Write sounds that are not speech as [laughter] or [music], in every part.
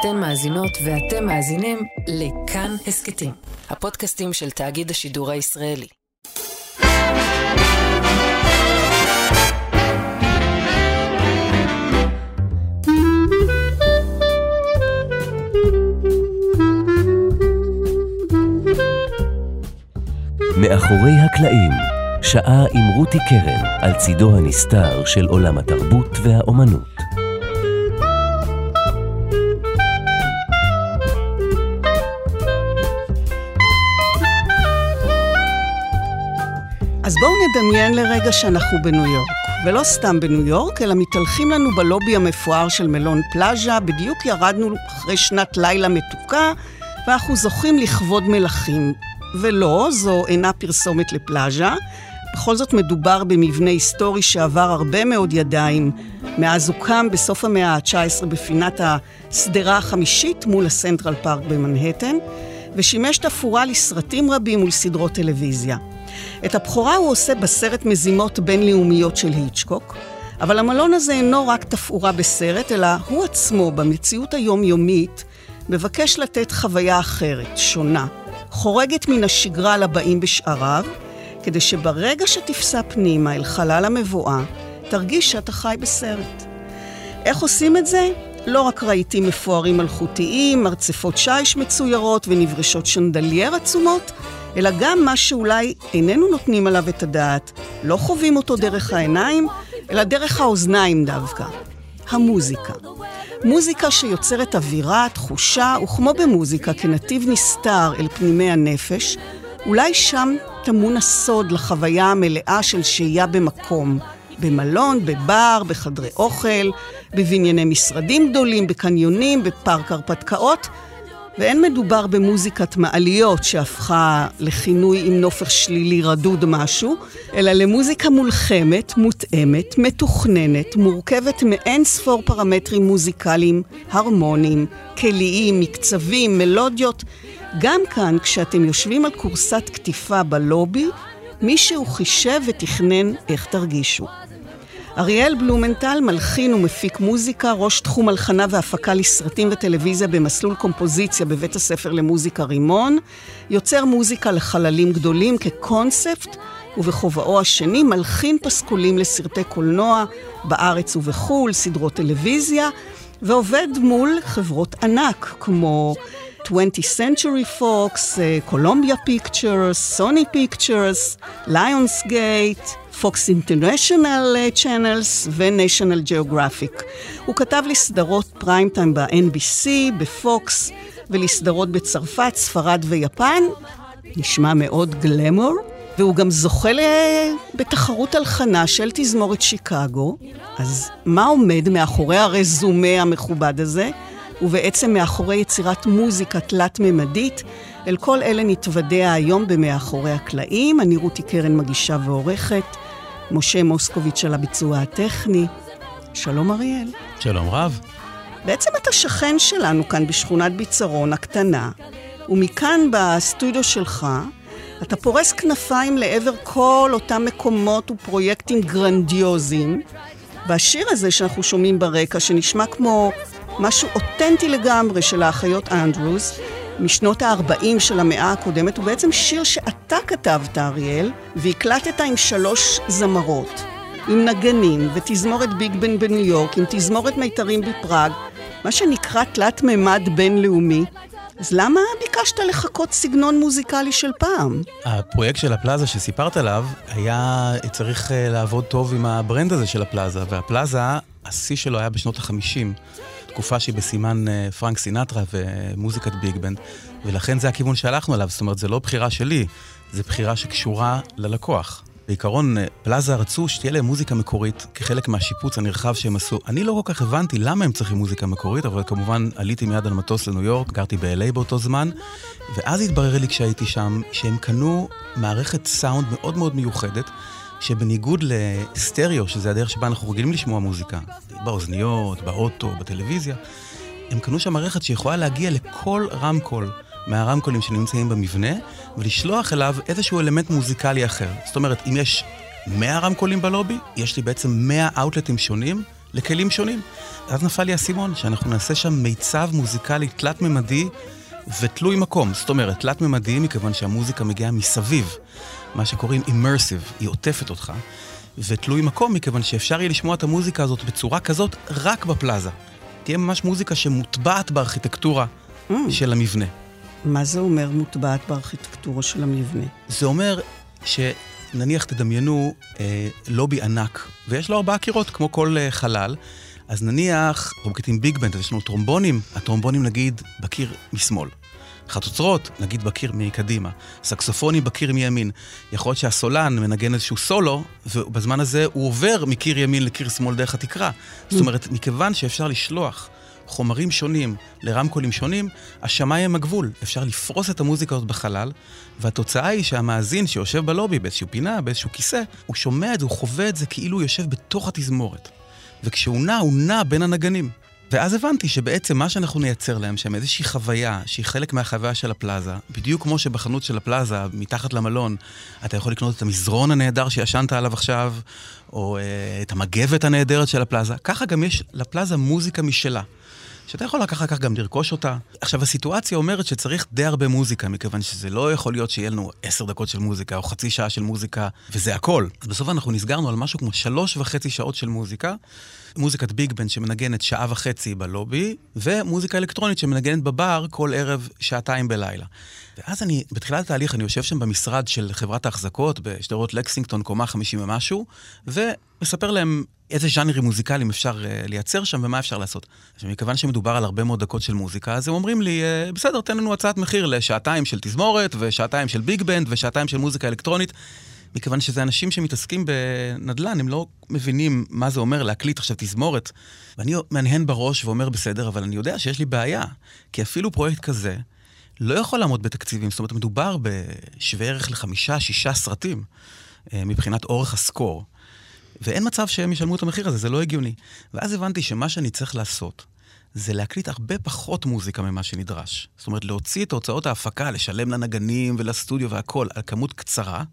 אתן מאזינות ואתם מאזינים לכאן הסכתים, הפודקאסטים של תאגיד השידור הישראלי. מאחורי הקלעים, שעה עם רותי קרן על צידו הנסתר של עולם התרבות והאומנות. אז בואו נדמיין לרגע שאנחנו בניו יורק, ולא סתם בניו יורק, אלא מתהלכים לנו בלובי המפואר של מלון פלאז'ה, בדיוק ירדנו אחרי שנת לילה מתוקה, ואנחנו זוכים לכבוד מלכים. ולא, זו אינה פרסומת לפלאז'ה. בכל זאת מדובר במבנה היסטורי שעבר הרבה מאוד ידיים מאז הוקם בסוף המאה ה-19 בפינת השדרה החמישית מול הסנטרל פארק במנהטן, ושימש תפאורה לסרטים רבים ולסדרות טלוויזיה. את הבכורה הוא עושה בסרט מזימות בינלאומיות של היצ'קוק, אבל המלון הזה אינו רק תפאורה בסרט, אלא הוא עצמו, במציאות היומיומית, מבקש לתת חוויה אחרת, שונה, חורגת מן השגרה לבאים בשעריו, כדי שברגע שתפסע פנימה אל חלל המבואה, תרגיש שאתה חי בסרט. איך עושים את זה? לא רק רהיטים מפוארים מלכותיים, מרצפות שיש מצוירות ונברשות שנדלייר עצומות, אלא גם מה שאולי איננו נותנים עליו את הדעת, לא חווים אותו דרך העיניים, אלא דרך האוזניים דווקא. המוזיקה. מוזיקה שיוצרת אווירה, תחושה, וכמו במוזיקה, כנתיב נסתר אל פנימי הנפש, אולי שם טמון הסוד לחוויה המלאה של שהייה במקום, במלון, בבר, בחדרי אוכל, בבנייני משרדים גדולים, בקניונים, בפארק הרפתקאות, ואין מדובר במוזיקת מעליות שהפכה לכינוי עם נופך שלילי רדוד משהו, אלא למוזיקה מולחמת, מותאמת, מתוכננת, מורכבת מאין ספור פרמטרים מוזיקליים, הרמוניים, כליים, מקצבים, מלודיות. גם כאן, כשאתם יושבים על כורסת קטיפה בלובי, מישהו חישב ותכנן איך תרגישו. אריאל בלומנטל, מלחין ומפיק מוזיקה, ראש תחום הלחנה והפקה לסרטים וטלוויזיה במסלול קומפוזיציה בבית הספר למוזיקה רימון, יוצר מוזיקה לחללים גדולים כקונספט, ובכובעו השני מלחין פסקולים לסרטי קולנוע בארץ ובחו"ל, סדרות טלוויזיה, ועובד מול חברות ענק כמו 20th Century Fox, Columbia Pictures, Sony Pictures, Lionsgate, Fox International Channels ו-National Geographic. הוא כתב לסדרות prime time ב-NBC, ב Fox, ולסדרות בצרפת, ספרד ויפן. נשמע מאוד glamour. והוא גם זוכה בתחרות הלחנה של תזמורת שיקגו. אז מה עומד מאחורי הרזומה המכובד הזה? ובעצם מאחורי יצירת מוזיקה תלת-ממדית. אל כל אלה נתוודע היום במאחורי הקלעים. אני רותי קרן מגישה ועורכת. משה מוסקוביץ' על הביצוע הטכני. שלום אריאל. שלום רב. בעצם אתה שכן שלנו כאן בשכונת ביצרון הקטנה, ומכאן בסטודיו שלך אתה פורס כנפיים לעבר כל אותם מקומות ופרויקטים גרנדיוזיים. והשיר הזה שאנחנו שומעים ברקע, שנשמע כמו משהו אותנטי לגמרי של האחיות אנדרוס, משנות ה-40 של המאה הקודמת, הוא בעצם שיר שאתה כתבת, אריאל, והקלטת עם שלוש זמרות, עם נגנים ותזמורת big band בניו יורק, עם תזמורת מיתרים בפראג, מה שנקרא תלת מימד בינלאומי. אז למה ביקשת לחקות סגנון מוזיקלי של פעם? הפרויקט של הפלאזה שסיפרת עליו, היה צריך אה, לעבוד טוב עם ה brand הזה של הפלאזה, והפלאזה, השיא שלו היה בשנות ה-50. תקופה שהיא בסימן אה, פרנק סינטרה ומוזיקת big band, ולכן זה הכיוון שהלכנו עליו, זאת אומרת, זה לא בחירה שלי, זה בחירה שקשורה ללקוח. בעיקרון, אה, פלאזה רצו שתהיה להם מוזיקה מקורית כחלק מהשיפוץ הנרחב שהם עשו. אני לא כל כך הבנתי למה הם צריכים מוזיקה מקורית, אבל כמובן עליתי מיד על מטוס לניו יורק, גרתי ב-LA באותו זמן, ואז התברר לי כשהייתי שם, שהם קנו מערכת סאונד מאוד מאוד מיוחדת, שבניגוד לסטריאו, שזה הדרך שבה אנחנו רגילים לשמוע מוזיקה, באוזניות, באוטו, בטלוויזיה, הם קנו שם מערכת שיכולה להגיע לכל רמקול מהרמקולים שנמצאים במבנה, ולשלוח אליו איזשהו אלמנט מוזיקלי אחר. זאת אומרת, אם יש 100 רמקולים בלובי, יש לי בעצם 100 אאוטלטים שונים לכלים שונים. אז נפל לי האסימון, שאנחנו נעשה שם מיצב מוזיקלי תלת-ממדי ותלוי מקום. זאת אומרת, תלת-ממדי מכיוון שהמוזיקה מגיעה מסביב, מה שקוראים immersive, היא עוטפת אותך, ותלוי מקום מכיוון שאפשר יהיה לשמוע את המוזיקה הזאת בצורה כזאת רק בפלאזה. תהיה ממש מוזיקה שמוטבעת בארכיטקטורה mm. של המבנה. מה זה אומר מוטבעת בארכיטקטורה של המבנה? זה אומר שנניח תדמיינו אה, לובי ענק, ויש לו ארבעה קירות, כמו כל אה, חלל, אז נניח, אנחנו מקליטים ביג בנד, אז יש לנו טרומבונים, הטרומבונים נגיד בקיר משמאל. חצוצרות, נגיד בקיר מקדימה. סקסופונים בקיר מימין. יכול להיות שהסולן מנגן איזשהו סולו, ובזמן הזה הוא עובר מקיר ימין לקיר שמאל דרך התקרה. זאת אומרת, מכיוון שאפשר לשלוח חומרים שונים לרמקולים שונים, השמיים הם הגבול. אפשר לפרוס את המוזיקה הזאת בחלל, והתוצאה היא שהמאזין שיושב בלובי באיזושהי פינה, באיזשהו כיסא, הוא שומע את זה, הוא חווה את זה כאילו הוא יושב בתוך התזמורת. וכשהוא נע, הוא נע בין הנגנים. ואז הבנתי שבעצם מה שאנחנו נייצר להם שם, איזושהי חוויה שהיא חלק מהחוויה של הפלאזה, בדיוק כמו שבחנות של הפלאזה, מתחת למלון, אתה יכול לקנות את המזרון הנהדר שישנת עליו עכשיו, או uh, את המגבת הנהדרת של הפלאזה, ככה גם יש לפלאזה מוזיקה משלה. שאתה יכול אחר כך גם לרכוש אותה. עכשיו, הסיטואציה אומרת שצריך די הרבה מוזיקה, מכיוון שזה לא יכול להיות שיהיה לנו עשר דקות של מוזיקה, או חצי שעה של מוזיקה, וזה הכל. אז בסוף אנחנו נסגרנו על משהו כמו שלוש וחצי שעות של מוזיקה, מוזיקת ביג בן שמנגנת שעה וחצי בלובי, ומוזיקה אלקטרונית שמנגנת בבר כל ערב שעתיים בלילה. ואז אני, בתחילת התהליך, אני יושב שם במשרד של חברת ההחזקות בשדרות לקסינגטון, קומה 50 ומשהו, ומספר להם איזה ז'אנרים מוזיקליים אפשר uh, לייצר שם ומה אפשר לעשות. עכשיו, מכיוון שמדובר על הרבה מאוד דקות של מוזיקה, אז הם אומרים לי, uh, בסדר, תן לנו הצעת מחיר לשעתיים של תזמורת, ושעתיים של ביג בנד, ושעתיים של מוזיקה אלקטרונית. מכיוון שזה אנשים שמתעסקים בנדל"ן, הם לא מבינים מה זה אומר להקליט עכשיו תזמורת. ואני מהנהן בראש ואומר, בסדר, אבל אני יודע שיש לי בעיה. כי אפילו פרויקט כזה לא יכול לעמוד בתקציבים. זאת אומרת, מדובר בשווה ערך לחמישה, שישה סרטים אה, מבחינת אורך הסקור. ואין מצב שהם ישלמו את המחיר הזה, זה לא הגיוני. ואז הבנתי שמה שאני צריך לעשות, זה להקליט הרבה פחות מוזיקה ממה שנדרש. זאת אומרת, להוציא את הוצאות ההפקה, לשלם לנגנים ולסטודיו והכול על כמות קצרה,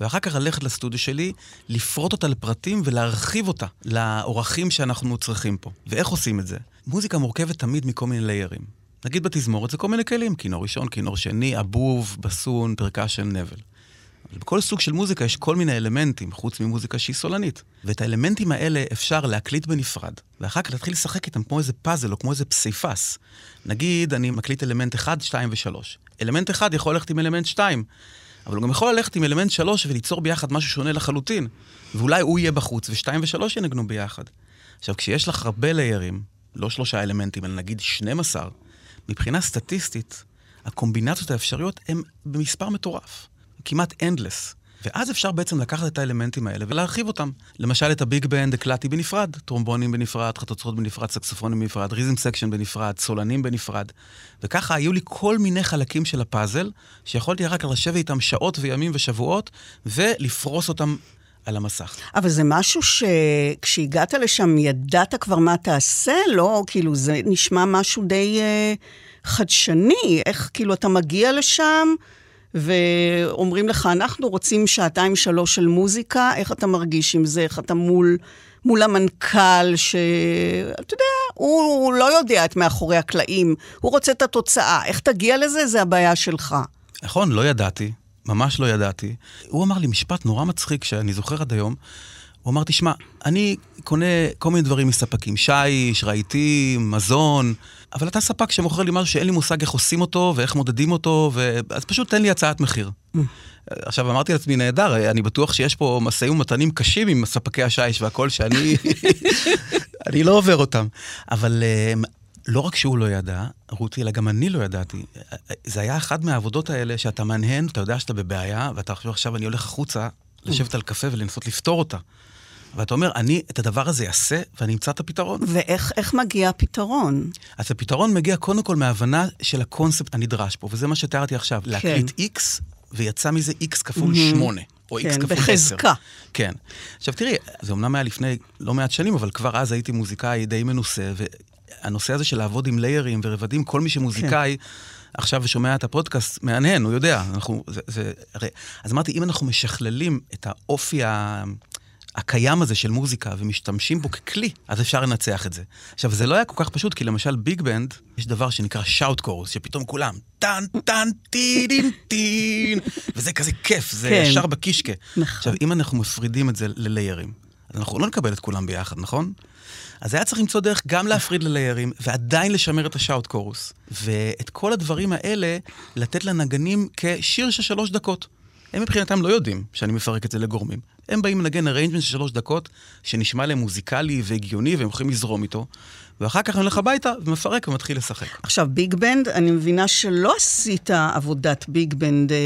ואחר כך ללכת לסטודיו שלי, לפרוט אותה לפרטים ולהרחיב אותה לאורכים שאנחנו צריכים פה. ואיך עושים את זה? מוזיקה מורכבת תמיד מכל מיני ליירים. נגיד בתזמורת זה כל מיני כלים, כינור ראשון, כינור שני, אבוב, בסון, percussion, נבל. בכל סוג של מוזיקה יש כל מיני אלמנטים, חוץ ממוזיקה שהיא סולנית. ואת האלמנטים האלה אפשר להקליט בנפרד, ואחר כך להתחיל לשחק איתם כמו איזה פאזל או כמו איזה פסיפס. נגיד, אני מקליט אלמנט 1, 2 ו-3. אלמנט 1 יכול ללכת עם אלמנט 2, אבל הוא גם יכול ללכת עם אלמנט 3 וליצור ביחד משהו שונה לחלוטין. ואולי הוא יהיה בחוץ, ו-2 ו-3 ינגנו ביחד. עכשיו, כשיש לך הרבה ליירים, לא שלושה אלמנטים, אלא נגיד 12, מבחינה סטטיסטית, הקומבינציות האפשריות הן במספר מטורף. כמעט endless. ואז אפשר בעצם לקחת את האלמנטים האלה ולהרחיב אותם. למשל, את ה big band הקלטתי בנפרד, טרומבונים בנפרד, חצוצרות בנפרד, סקסופונים בנפרד, rhythm section בנפרד, סולנים בנפרד. וככה היו לי כל מיני חלקים של הפאזל, שיכולתי רק לשבת איתם שעות וימים ושבועות, ולפרוס אותם על המסך. אבל זה משהו שכשהגעת לשם ידעת כבר מה תעשה? לא, כאילו, זה נשמע משהו די uh, חדשני. איך, כאילו, אתה מגיע לשם... ואומרים לך, אנחנו רוצים שעתיים-שלוש של מוזיקה, איך אתה מרגיש עם זה? איך אתה מול, מול המנכ"ל, שאתה יודע, הוא, הוא לא יודע את מאחורי הקלעים, הוא רוצה את התוצאה. איך תגיע לזה? זה הבעיה שלך. נכון, לא ידעתי, ממש לא ידעתי. הוא אמר לי משפט נורא מצחיק, שאני זוכר עד היום. הוא אמר, תשמע, אני קונה כל מיני דברים מספקים, שיש, רהיטים, מזון, אבל אתה ספק שמוכר לי משהו שאין לי מושג איך עושים אותו ואיך מודדים אותו, ו... אז פשוט תן לי הצעת מחיר. Mm. עכשיו, אמרתי לעצמי, נהדר, אני בטוח שיש פה משאים ומתנים קשים עם ספקי השיש והכל, שאני [laughs] אני לא עובר אותם. אבל אמ, לא רק שהוא לא ידע, רותי, אלא גם אני לא ידעתי. זה היה אחת מהעבודות האלה שאתה מהנהן, אתה יודע שאתה בבעיה, ואתה חושב, עכשיו אני הולך החוצה לשבת על קפה ולנסות לפתור אותה. ואתה אומר, אני את הדבר הזה אעשה, ואני אמצא את הפתרון. ואיך מגיע הפתרון? אז הפתרון מגיע קודם כל מהבנה של הקונספט הנדרש פה, וזה מה שתיארתי עכשיו. כן. להקליט X, ויצא מזה X כפול mm-hmm. 8, או כן, כפול 10. בחזקה. כן. עכשיו תראי, זה אמנם היה לפני לא מעט שנים, אבל כבר אז הייתי מוזיקאי די מנוסה, והנושא הזה של לעבוד עם layers ורבדים, כל מי שמוזיקאי... כן. עכשיו שומע את הפודקאסט, מהנהן, הוא יודע. אנחנו, זה, זה, הרי, אז אמרתי, אם אנחנו משכללים את האופי ה... הקיים הזה של מוזיקה ומשתמשים בו ככלי, אז אפשר לנצח את זה. עכשיו, זה לא היה כל כך פשוט, כי למשל ביג בנד, יש דבר שנקרא shout chorus, שפתאום כולם טן, טן, טין, טין, וזה כזה כיף, זה כן. ישר בקישקע. נכון. עכשיו, אם אנחנו מפרידים את זה ל layers, אז אנחנו לא נקבל את כולם ביחד, נכון? אז היה צריך למצוא דרך גם להפריד ל layers, ועדיין לשמר את ה shout chorus. ואת כל הדברים האלה, לתת לנגנים שיר של שלוש דקות. הם מבחינתם לא יודעים שאני מפרק את זה לגורמים. הם באים לנגן arrangement של שלוש דקות, שנשמע להם מוזיקלי והגיוני, והם יכולים לזרום איתו, ואחר כך אני הולך הביתה ומפרק ומתחיל לשחק. עכשיו, big band, אני מבינה שלא עשית עבודת big band אה,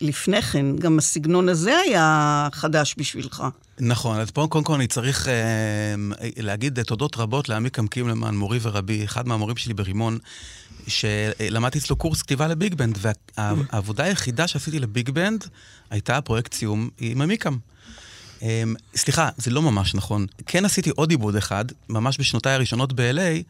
לפני כן, גם הסגנון הזה היה חדש בשבילך. נכון, אז פה קודם כל אני צריך אה, להגיד תודות רבות לעמיקם קימלמן מורי ורבי, אחד מהמורים שלי ברימון, שלמדתי אצלו קורס כתיבה ל big band, והעבודה היחידה שעשיתי ל big band הייתה פרויקט סיום עם עמיקם. אה, סליחה, זה לא ממש נכון. כן עשיתי עוד עיבוד אחד, ממש בשנותיי הראשונות ב-LA,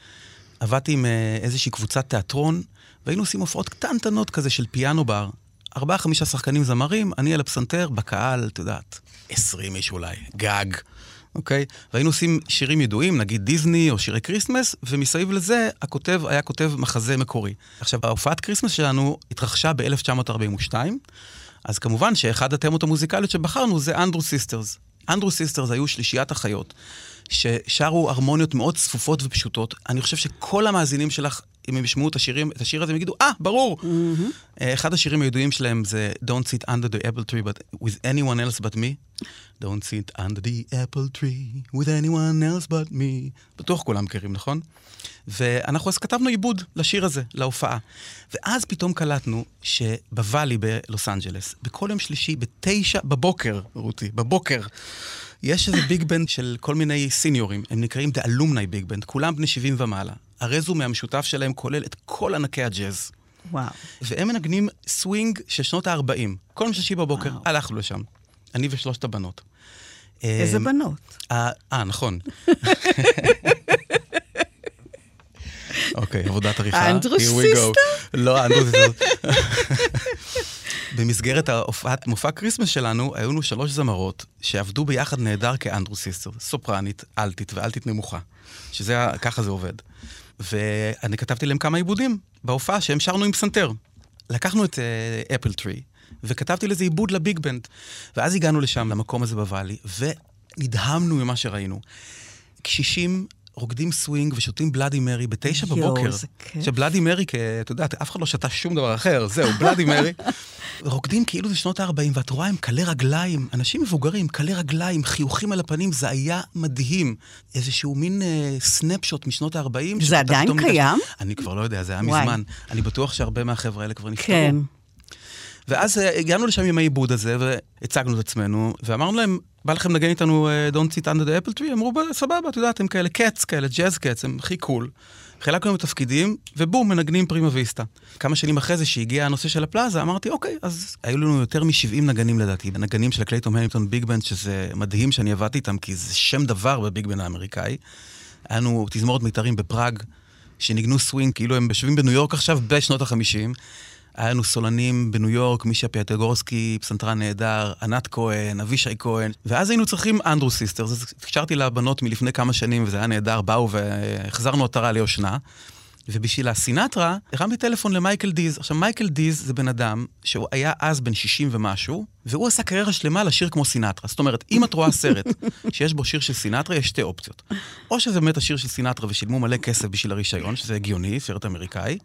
עבדתי עם אה, איזושהי קבוצת תיאטרון, והיינו עושים הופעות קטנטנות כזה של piano bar. ארבעה, חמישה שחקנים זמרים, אני על הפסנתר, בקהל, את יודעת, עשרים איש אולי, גג, אוקיי? והיינו עושים שירים ידועים, נגיד דיסני או שירי Christmas, ומסביב לזה הכותב היה כותב מחזה מקורי. עכשיו, ההופעת Christmas שלנו התרחשה ב-1942, אז כמובן שאחד התמות המוזיקליות שבחרנו זה Andrews Sisters. Andrews Sisters היו שלישיית אחיות, ששרו הרמוניות מאוד צפופות ופשוטות. אני חושב שכל המאזינים שלך, אם הם ישמעו את השירים, את השיר הזה, הם יגידו, אה, ah, ברור. Mm-hmm. אחד השירים הידועים שלהם זה Don't sit under the apple tree but with anyone else but me. Don't sit under the apple tree with anyone else but me. בטוח כולם מכירים, נכון? ואנחנו אז כתבנו עיבוד לשיר הזה, להופעה. ואז פתאום קלטנו שבוואלי בלוס אנג'לס, בכל יום שלישי, בתשע בבוקר, רותי, בבוקר, יש איזה big band של כל מיני seniorים, הם נקראים The Alumni Big Band, כולם בני 70 ומעלה. הרזומה המשותף שלהם כולל את כל ענקי הג'אז. וואו. והם מנגנים סווינג של שנות ה-40. כל יום שישי בבוקר, וואו. הלכנו לשם. אני ושלושת הבנות. איזה בנות? אה, נכון. אוקיי, עבודת עריכה. Andrews Sisters? לא, Andrews Sisters. במסגרת מופע Christmas שלנו, היו לנו שלוש זמרות שעבדו ביחד נהדר כ Andrews Sisters, סופרנית, אלטית ואלטית נמוכה, שזה, ככה זה עובד. ואני כתבתי להם כמה עיבודים בהופעה שהם שרנו עם פסנתר. לקחנו את apple uh, tree, וכתבתי לזה עיבוד ל big band. ואז הגענו לשם, למקום הזה ב Valley, ונדהמנו ממה שראינו. קשישים רוקדים סווינג ושותים Bloody Mary בתשע בבוקר. יואו, זה כיף. עכשיו, Bloody Mary, את יודעת, אף אחד לא שתה שום דבר אחר, זהו, Bloody Mary. [laughs] רוקדים כאילו זה שנות ה-40, ואת רואה עם קלי רגליים, אנשים מבוגרים, קלי רגליים, חיוכים על הפנים, זה היה מדהים. איזשהו מין אה, snapshot משנות ה-40. זה עדיין קיים? ניגש... אני כבר לא יודע, זה היה וואי. מזמן. אני בטוח שהרבה מהחבר'ה האלה כבר נפטרו. כן. ואז uh, הגענו לשם עם העיבוד הזה, והצגנו את עצמנו, ואמרנו להם, בא לכם לנגן איתנו uh, Don't sit under the apple tree? אמרו, סבבה, את יודעת, הם כאלה cats כאלה, jazz cats, הם הכי cool. חילקנו תפקידים, ובום, מנגנים prima vista. כמה שנים אחרי זה, שהגיע הנושא של הפלאזה, אמרתי, אוקיי, אז היו לנו יותר מ-70 נגנים לדעתי. נגנים של קלייטון המילטון Big Band, שזה מדהים שאני עבדתי איתם, כי זה שם דבר ב big band האמריקאי. היה לנו תזמורת מיתרים בפראג, שניגנו סווינג, כאילו הם יושבים בניו יורק עכשיו, בשנות ה-50. היה לנו סולנים בניו יורק, מישה פיאטיגורסקי, פסנתרן נהדר, ענת כהן, אבישי כהן, ואז היינו צריכים Andrews Sisters, אז התקשרתי לבנות מלפני כמה שנים, וזה היה נהדר, באו והחזרנו עטרה ליושנה. ובשביל הסינטרה, הרמתי טלפון למייקל דיז. עכשיו, מייקל דיז זה בן אדם שהוא היה אז בן 60 ומשהו, והוא עשה קריירה שלמה לשיר כמו סינטרה. זאת אומרת, אם את רואה סרט [laughs] שיש בו שיר של סינטרה, יש שתי אופציות. או שזה באמת השיר של סינטרה ושילמו מלא כסף בשביל הרישיון, שזה הגיוני, סרט אמריקאי,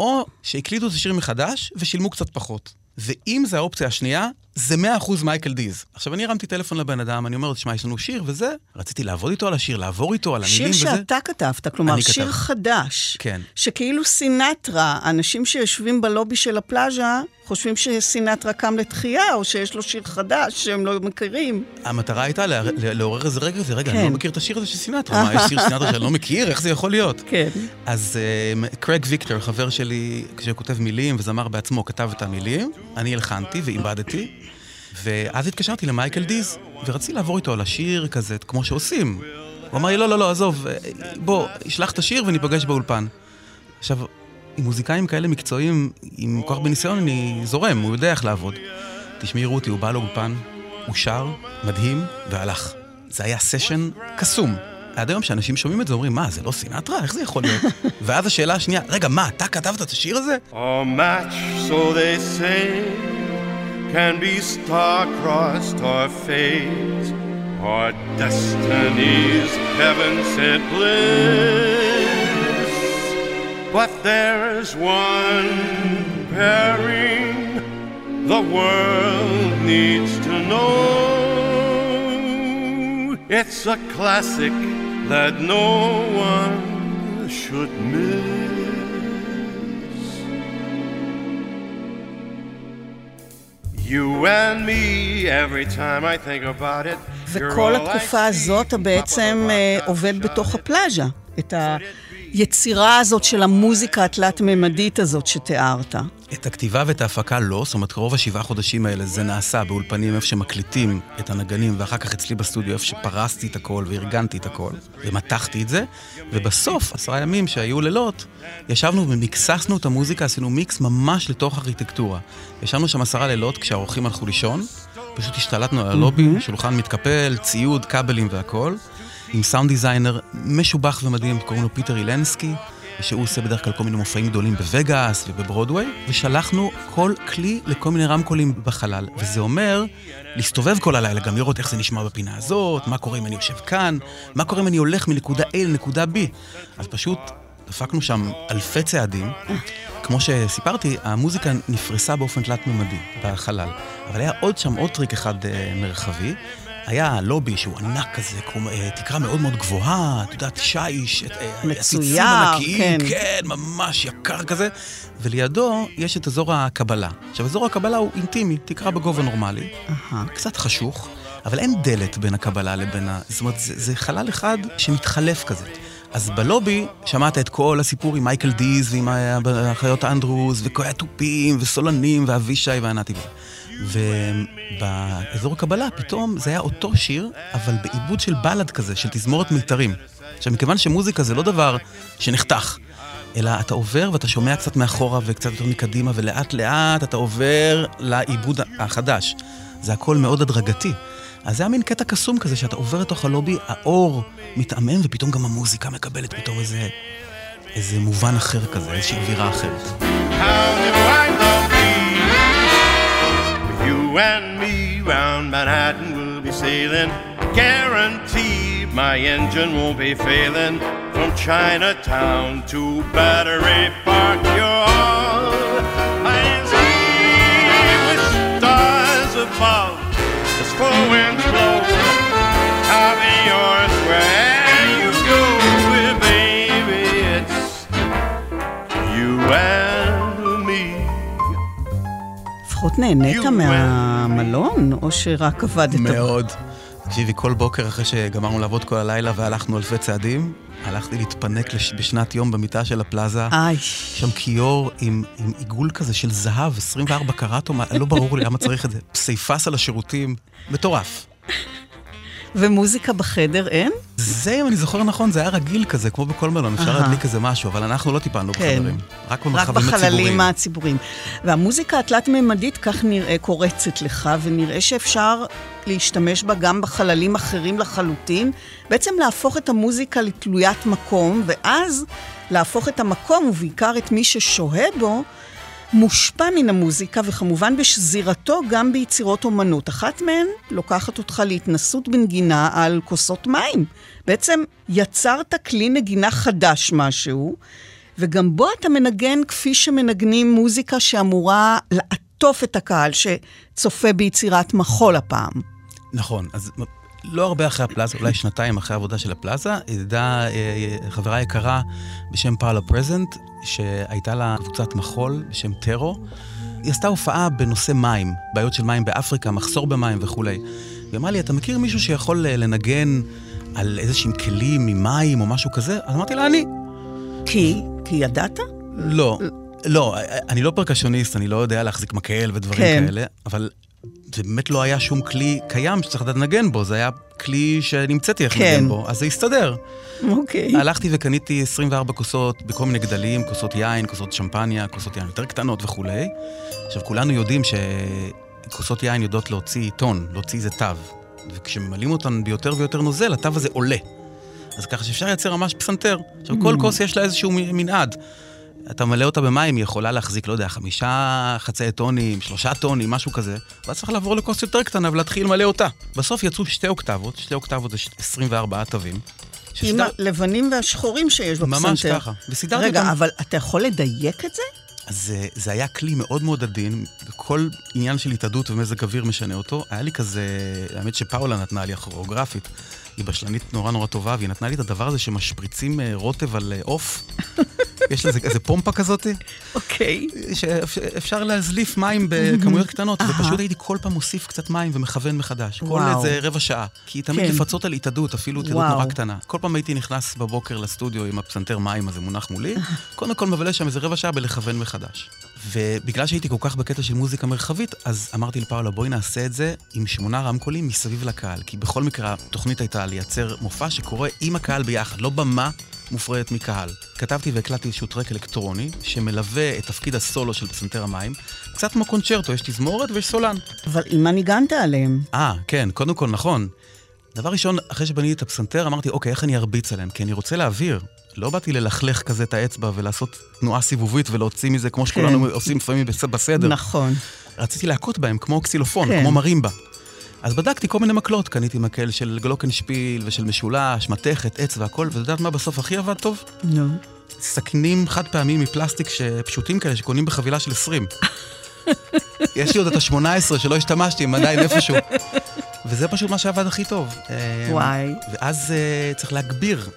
או שהקליטו את השיר מחדש ושילמו קצת פחות. ואם זה האופציה השנייה, זה 100% מייקל דיז. עכשיו, אני הרמתי טלפון לבן אדם, אני אומר תשמע, יש לנו שיר וזה, רציתי לעבוד איתו על השיר, לעבור איתו על המילים וזה. שיר שאתה כתבת, כלומר, שיר כתב. חדש. כן. שכאילו סינטרה, אנשים שיושבים בלובי של הפלאז'ה, חושבים שסינטרה קם לתחייה, או שיש לו שיר חדש שהם לא מכירים. המטרה הייתה לעורר איזה רגע, זה רגע, כן. אני לא מכיר את השיר הזה של סינטרה, מה, יש שיר סינטרה שאני לא מכיר? איך זה יכול להיות? כן. אז uh, קרג ויקטור, חבר שלי, כשכותב מילים וזמר בעצמו, כתב את המילים, אני הלחנתי ואיבדתי. ואז התקשרתי למייקל דיז, ורציתי לעבור איתו על השיר כזה, כמו שעושים. הוא אמר לי, לא, לא, לא, עזוב, בוא, אשלח את השיר וניפגש באולפן. עכשיו, עם מוזיקאים כאלה מקצועיים, עם כל כך הרבה אני זורם, הוא יודע איך לעבוד. תשמעי, רותי, הוא בא לאולפן, הוא שר, מדהים, והלך. זה היה סשן קסום. עד היום שאנשים שומעים את זה אומרים, מה, זה לא סינטרה? איך זה יכול להיות? [laughs] ואז השאלה השנייה, רגע, מה, אתה כתבת את השיר הזה? A match, so they say, can be star-crossed or fate, or destiny's heaven-sent bliss. But there's one pairing the world needs to know. It's a classic that no one should miss. You and me, every time I think about it, וכל התקופה. הזאת בעצם אה, עובד בתוך הפלאז'ה. את היצירה הזאת של המוזיקה התלת-ממדית הזאת שתיארת. את הכתיבה ואת ההפקה לא, זאת אומרת, רוב השבעה חודשים האלה זה נעשה באולפנים איפה שמקליטים את הנגנים, ואחר כך אצלי בסטודיו איפה שפרסתי את הכל וארגנתי את הכל, ומתחתי את זה, ובסוף, עשרה ימים שהיו לילות, ישבנו ומיקססנו את המוזיקה, עשינו מיקס ממש לתוך ארכיטקטורה. ישבנו שם עשרה לילות כשהאורחים הלכו לישון, פשוט השתלטנו על הלובי, שולחן מתקפל, ציוד, כבלים והכל, עם sound designer משובח ומדהים, קוראים לו פיטר אילנסקי. שהוא עושה בדרך כלל כל מיני מופעים גדולים בווגאס ובברודוויי, ושלחנו כל כלי לכל מיני רמקולים בחלל. וזה אומר להסתובב כל הלילה, גם לראות איך זה נשמע בפינה הזאת, מה קורה אם אני יושב כאן, מה קורה אם אני הולך מנקודה A לנקודה B. אז פשוט דפקנו שם אלפי צעדים. כמו שסיפרתי, המוזיקה נפרסה באופן תלת-ממדי בחלל. אבל היה עוד שם עוד טריק אחד אה, מרחבי. היה לובי שהוא ענק כזה, כמו, אה, תקרה מאוד מאוד גבוהה, את יודעת, שיש, אה, עציצים ענקיים, כן. כן, ממש יקר כזה, ולידו יש את אזור הקבלה. עכשיו, אזור הקבלה הוא אינטימי, תקרה בגובה נורמלי. קצת חשוך, אבל אין דלת בין הקבלה לבין ה... זאת אומרת, זה, זה חלל אחד שמתחלף כזה. אז בלובי שמעת את כל הסיפור עם מייקל דיז ועם החיות אנדרוס, וכל התופים, וסולנים, ואבישי וענתי. ובאזור הקבלה פתאום זה היה אותו שיר, אבל בעיבוד של בלד כזה, של תזמורת מיתרים. עכשיו, מכיוון שמוזיקה זה לא דבר שנחתך, אלא אתה עובר ואתה שומע קצת מאחורה וקצת יותר מקדימה, ולאט לאט אתה עובר לעיבוד החדש. זה הכל מאוד הדרגתי. אז זה היה מין קטע קסום כזה, שאתה עובר לתוך הלובי, האור מתעמם, ופתאום גם המוזיקה מקבלת פתאום איזה, איזה מובן אחר כזה, איזושהי אווירה אחרת. How? You and me round Manhattan we'll be sailing. Guaranteed my engine won't be failing. From Chinatown to Battery Park, you're all I see with stars above. As four winds blow, I'll be yours wherever you go, baby. It's you and. לפחות נהנית You מהמלון, או שרק עבדת? מאוד. תקשיבי, כל בוקר אחרי שגמרנו לעבוד כל הלילה והלכנו אלפי צעדים, הלכתי להתפנק לש... בשנת יום במיטה של הפלאזה. איי, שם כיור עם, עם עיגול כזה של זהב, 24 קראט לא ברור לי למה צריך את זה. [laughs] פסיפס על השירותים, מטורף. ומוזיקה בחדר אין? זה, אם אני זוכר נכון, זה היה רגיל כזה, כמו בכל מלון, אפשר. להדליק איזה משהו, אבל אנחנו לא טיפלנו כן. בחדרים. רק רק במרחבים בחללים הציבוריים. הציבוריים. והמוזיקה התלת-ממדית כך נראה קורצת לך, ונראה שאפשר להשתמש בה גם בחללים אחרים לחלוטין. בעצם להפוך את המוזיקה לתלוית מקום, ואז להפוך את המקום, ובעיקר את מי ששוהה בו, מושפע מן המוזיקה, וכמובן בשזירתו גם ביצירות אומנות. אחת מהן לוקחת אותך להתנסות בנגינה על כוסות מים. בעצם יצרת כלי נגינה חדש משהו, וגם בו אתה מנגן כפי שמנגנים מוזיקה שאמורה לעטוף את הקהל שצופה ביצירת מחול הפעם. נכון, אז לא הרבה אחרי הפלאזה, אולי שנתיים אחרי העבודה של הפלאזה, ידעה אה, חברה יקרה בשם פאולה פרזנט, שהייתה לה קבוצת מחול בשם טרו. היא עשתה הופעה בנושא מים, בעיות של מים באפריקה, מחסור במים וכולי. והיא אמרה לי, אתה מכיר מישהו שיכול אה, לנגן על איזשהם כלים ממים או משהו כזה? אז אמרתי לה, אני. כי? כי ידעת? לא, לא, אני לא פרקשוניסט, אני לא יודע להחזיק מקל ודברים כן. כאלה, אבל זה באמת לא היה שום כלי קיים שצריך לדעת לנגן בו, זה היה כלי שנמצאתי איך כן. לנגן בו, אז זה הסתדר. אוקיי. הלכתי וקניתי 24 כוסות בכל מיני גדלים, כוסות יין, כוסות שמפניה, כוסות יין יותר קטנות וכולי. עכשיו, כולנו יודעים כוסות יין יודעות להוציא טון, להוציא איזה תו. וכשממלאים אותן ביותר ויותר נוזל, התו הזה עולה. אז ככה שאפשר לייצר ממש פסנתר. עכשיו, כל כוס יש לה איזשהו מנעד. אתה מלא אותה במים, היא יכולה להחזיק, לא יודע, חמישה חצאי טונים, שלושה טונים, משהו כזה, ואז צריך לעבור לכוס יותר קטנה ולהתחיל למלא אותה. בסוף יצאו שתי אוקטבות, שתי אוקטבות זה ש- 24 תווים. עם שסידר- הלבנים והשחורים שיש בפסנתר. ממש ככה. וסידרתי רגע, אותם. אבל אתה יכול לדייק את זה? זה, זה היה כלי מאוד מאוד עדין, וכל עניין של התאדות ומזג אוויר משנה אותו. היה לי כזה, האמת שפאולה נתנה לי הכוריאוגרפית, היא בשלנית נורא נורא טובה, והיא נתנה לי את הדבר הזה שמשפריצים אה, רוטב על אה, עוף. [laughs] יש לזה איזה פומפה כזאת, אוקיי. שאפשר להזליף מים בכמויות קטנות, [laughs] ופשוט הייתי כל פעם מוסיף קצת מים ומכוון מחדש. כל. איזה רבע שעה. כי תמיד כן. לפצות על התאדות, אפילו התאדות. נורא קטנה. כל פעם הייתי נכנס בבוקר לסטודיו עם הפסנתר מים הזה מונח מולי, קודם כל מבלה שם איזה רבע שעה בלכוון מחדש. ובגלל שהייתי כל כך בקטע של מוזיקה מרחבית, אז אמרתי לפאולה, בואי נעשה את זה עם שמונה רמקולים מסביב לקהל. כי בכל מקרה, התוכנית הייתה לייצר מופע שקורה עם הקהל ביחד, לא במה מופרדת מקהל. כתבתי והקלטתי איזשהו טרק אלקטרוני, שמלווה את תפקיד הסולו של פסנתר המים, קצת כמו קונצ'רטו, יש תזמורת ויש סולן. אבל עם מה ניגנת עליהם? אה, כן, קודם כל, נכון. דבר ראשון, אחרי שבניתי את הפסנתר, אמרתי, אוקיי, איך אני ארביץ עליהם? כי אני רוצה להעביר. לא באתי ללכלך כזה את האצבע ולעשות תנועה סיבובית ולהוציא מזה, כמו שכולנו עושים לפעמים בס- בסדר. נכון. רציתי להכות בהם כמו קסילופון, כן. כמו מרימבה. אז בדקתי כל מיני מקלות, קניתי מקל של גלוקנשפיל ושל משולש, מתכת, עץ והכל, ואת יודעת מה בסוף הכי עבד טוב? נו. סכינים חד פעמים מפלסטיק שפשוטים כאלה, שקונים בחבילה של 20. [laughs] יש לי עוד את ה-18 שלא השתמשתי, הם עדיין איפשהו. וזה פשוט מה שעבד הכי טוב. וואי. ואז אה, צריך להגביר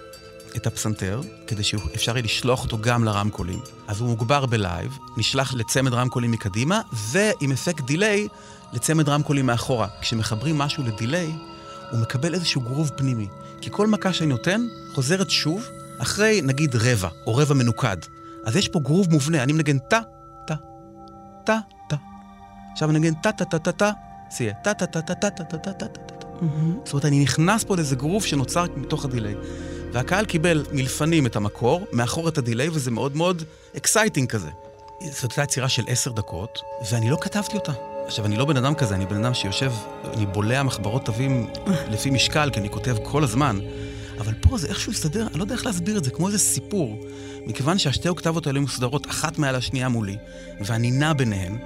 את הפסנתר, כדי שאפשר יהיה לשלוח אותו גם לרמקולים. אז הוא מוגבר ב live, נשלח לצמד רמקולים מקדימה, ועם אפקט delay לצמד רמקולים מאחורה. כשמחברים משהו ל delay, הוא מקבל איזשהו גרוב פנימי. כי כל מכה שאני נותן חוזרת שוב, אחרי נגיד רבע, או רבע מנוקד. אז יש פה גרוב מובנה, אני מנגן טה, טה, טה, טה. עכשיו אני מנגן טה, טה, טה, טה, טה, זה יהיה טה, טה, טה, טה, טה, טה, טה, טה, טה, טה. זאת אומרת, אני נכנס פה לאיזה גרוב שנוצר מתוך ה delay. והקהל קיבל מלפנים את המקור, מאחור את ה delay, וזה מאוד מאוד exciting כזה. זאת הייתה יצירה של עשר דקות, ואני לא כתבתי אותה. עכשיו, אני לא בן אדם כזה, אני בן אדם שיושב, אני בולע מחברות תווים [laughs] לפי משקל, כי אני כותב כל הזמן. אבל פה זה איכשהו הסתדר, אני לא יודע איך להסביר את זה, כמו איזה סיפור. מכיוון שהשתי אוקטבות האלה מסודרות אחת מעל השנייה מולי, ואני נע ביניהן,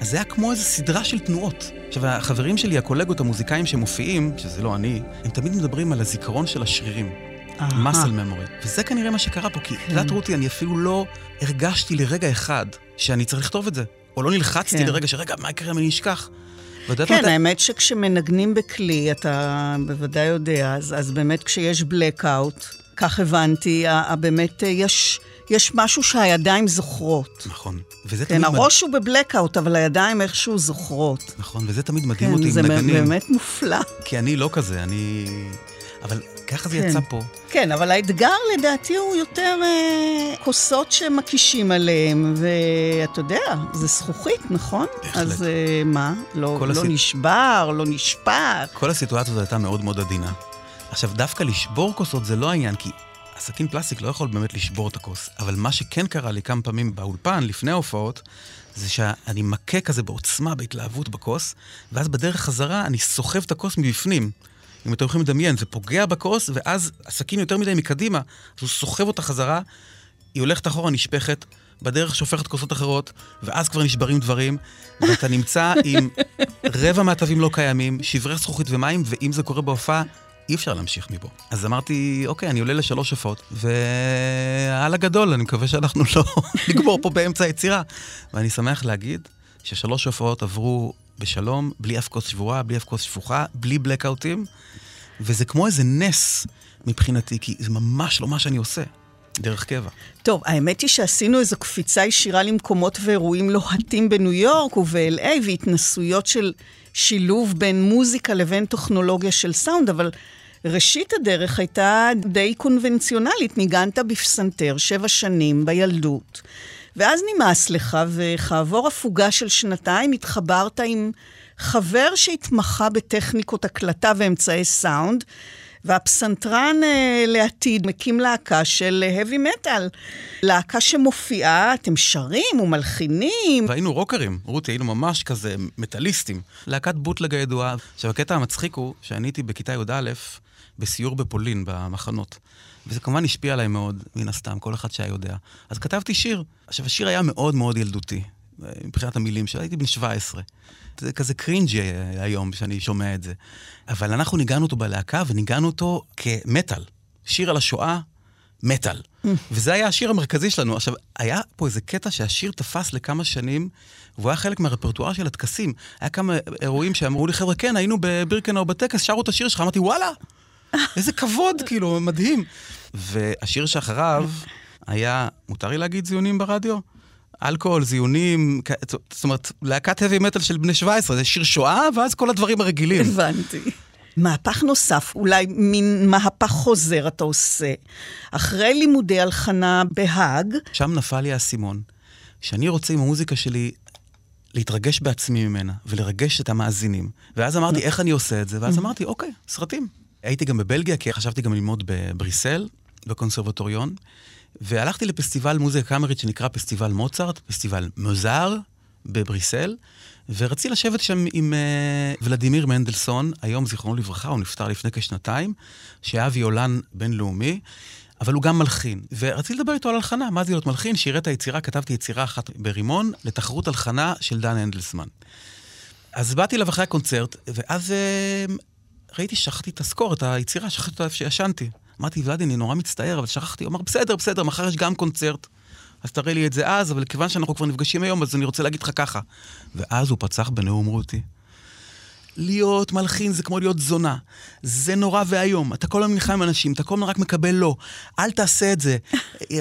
אז זה היה כמו איזו סדרה של תנועות. עכשיו, החברים שלי, הקולגות, המוזיקאים שמופיעים, שזה לא אני, הם תמיד מדברים על הזיכרון של השרירים. Muscle memory. וזה כנראה מה שקרה פה, כי את יודעת, רותי, אני אפילו לא הרגשתי לרגע אחד שאני צריך לכתוב את זה. או לא נלחצתי כן. לרגע שרגע, מה יקרה אם אני אשכח? כן, מתי- האמת שכשמנגנים בכלי, אתה בוודאי יודע, אז, אז באמת כשיש blackout, כך הבנתי, באמת אה, יש, יש משהו שהידיים זוכרות. נכון. וזה כן, תמיד מד- הראש הוא בבלקאוט, אבל הידיים איכשהו זוכרות. נכון, וזה תמיד מדהים כן, אותי זה עם נגנים. באמת מופלא. כי אני לא כזה, אני... אבל ככה זה כן. יצא פה. כן, אבל האתגר לדעתי הוא יותר אה, כוסות שמקישים עליהם, ואתה יודע, זה זכוכית, נכון? בהחלט. אז אה, מה? לא, לא הסיפ- נשבר, לא נשפט. כל הסיטואציה הזאת הייתה מאוד מאוד עדינה. עכשיו, דווקא לשבור כוסות זה לא העניין, כי הסכין פלסטיק לא יכול באמת לשבור את הכוס. אבל מה שכן קרה לי כמה פעמים באולפן, לפני ההופעות, זה שאני מכה כזה בעוצמה, בהתלהבות בכוס, ואז בדרך חזרה אני סוחב את הכוס מבפנים. אם אתם יכולים לדמיין, זה פוגע בכוס, ואז הסכין יותר מדי מקדימה, אז הוא סוחב אותה חזרה, היא הולכת אחורה, נשפכת, בדרך שופכת כוסות אחרות, ואז כבר נשברים דברים, ואתה נמצא עם רבע מהתווים לא קיימים, שברי זכוכית ומים, ואם זה קורה בהופעה, אי אפשר להמשיך מפה. אז אמרתי, אוקיי, אני עולה לשלוש הופעות, והלאה גדול, אני מקווה שאנחנו לא [laughs] נגמור פה באמצע היצירה. ואני שמח להגיד ששלוש הופעות עברו בשלום, בלי אף כוס שבורה, בלי אף כוס שפוכה, בלי בלקאוטים, וזה כמו איזה נס מבחינתי, כי זה ממש לא מה שאני עושה, דרך קבע. טוב, האמת היא שעשינו איזו קפיצה ישירה למקומות ואירועים לוהטים בניו יורק וב-LA, והתנסויות של שילוב בין מוזיקה לבין טכנולוגיה של סאונד, אבל ראשית הדרך הייתה די קונבנציונלית. ניגנת בפסנתר שבע שנים בילדות, ואז נמאס לך, וכעבור הפוגה של שנתיים התחברת עם חבר שהתמחה בטכניקות הקלטה ואמצעי סאונד, והפסנתרן אה, לעתיד מקים להקה של heavy metal. להקה שמופיעה, אתם שרים ומלחינים. והיינו רוקרים, רותי, היינו ממש כזה מטאליסטים. להקת בוטלג הידועה. עכשיו, הקטע המצחיק הוא שאני הייתי בכיתה י"א בסיור בפולין, במחנות. וזה כמובן השפיע עליי מאוד, מן הסתם, כל אחד שהיה יודע. אז כתבתי שיר. עכשיו, השיר היה מאוד מאוד ילדותי, מבחינת המילים שלו, הייתי בן 17. זה כזה קרינג'י היום שאני שומע את זה. אבל אנחנו ניגענו אותו בלהקה וניגענו אותו כמטאל. שיר על השואה, מטאל. וזה היה השיר המרכזי שלנו. עכשיו, היה פה איזה קטע שהשיר תפס לכמה שנים, והוא היה חלק מהרפרטואר של הטקסים. היה כמה אירועים שאמרו לי, חבר'ה, כן, היינו בבירקנאו בטקס, שרו את השיר שלך, אמרתי, וואלה, איזה כבוד, כאילו, מדהים. והשיר שאחריו היה, מותר לי להגיד זיונים ברדיו? אלכוהול, זיונים, זאת אומרת, להקת heavy metal של בני 17, זה שיר שואה, ואז כל הדברים הרגילים. הבנתי. מהפך נוסף, אולי מין מהפך חוזר אתה עושה. אחרי לימודי הלחנה בהאג... שם נפל לי האסימון, שאני רוצה עם המוזיקה שלי להתרגש בעצמי ממנה, ולרגש את המאזינים. ואז אמרתי, איך אני עושה את זה? ואז אמרתי, אוקיי, סרטים. הייתי גם בבלגיה, כי חשבתי גם ללמוד בבריסל, בקונסרבטוריון, והלכתי לפסטיבל מוזיקה קאמרית שנקרא פסטיבל מוצרט, פסטיבל מוזר בבריסל, ורציתי לשבת שם עם uh, ולדימיר מנדלסון, היום זיכרונו לברכה, הוא נפטר לפני כשנתיים, שהיה ויולן בינלאומי, אבל הוא גם מלחין. ורציתי לדבר איתו על הלחנה, מה זה להיות מלחין? שיראה את היצירה, כתבתי יצירה אחת ברימון לתחרות הלחנה של דן הנדלסמן. אז באתי אליו אחרי הקונצרט, ואז uh, ראיתי ששכחתי את הסקור, את היצירה, שכחתי אותה איפה שישנתי. אמרתי, ולדי, אני נורא מצטער, אבל שכחתי. הוא אמר, בסדר, בסדר, מחר יש גם קונצרט. אז תראה לי את זה אז, אבל כיוון שאנחנו כבר נפגשים היום, אז אני רוצה להגיד לך ככה. ואז הוא פצח בנאום רותי. להיות מלחין זה כמו להיות זונה. זה נורא ואיום. אתה כל הזמן נלחם עם אנשים, אתה כל הזמן רק מקבל לא. אל תעשה את זה.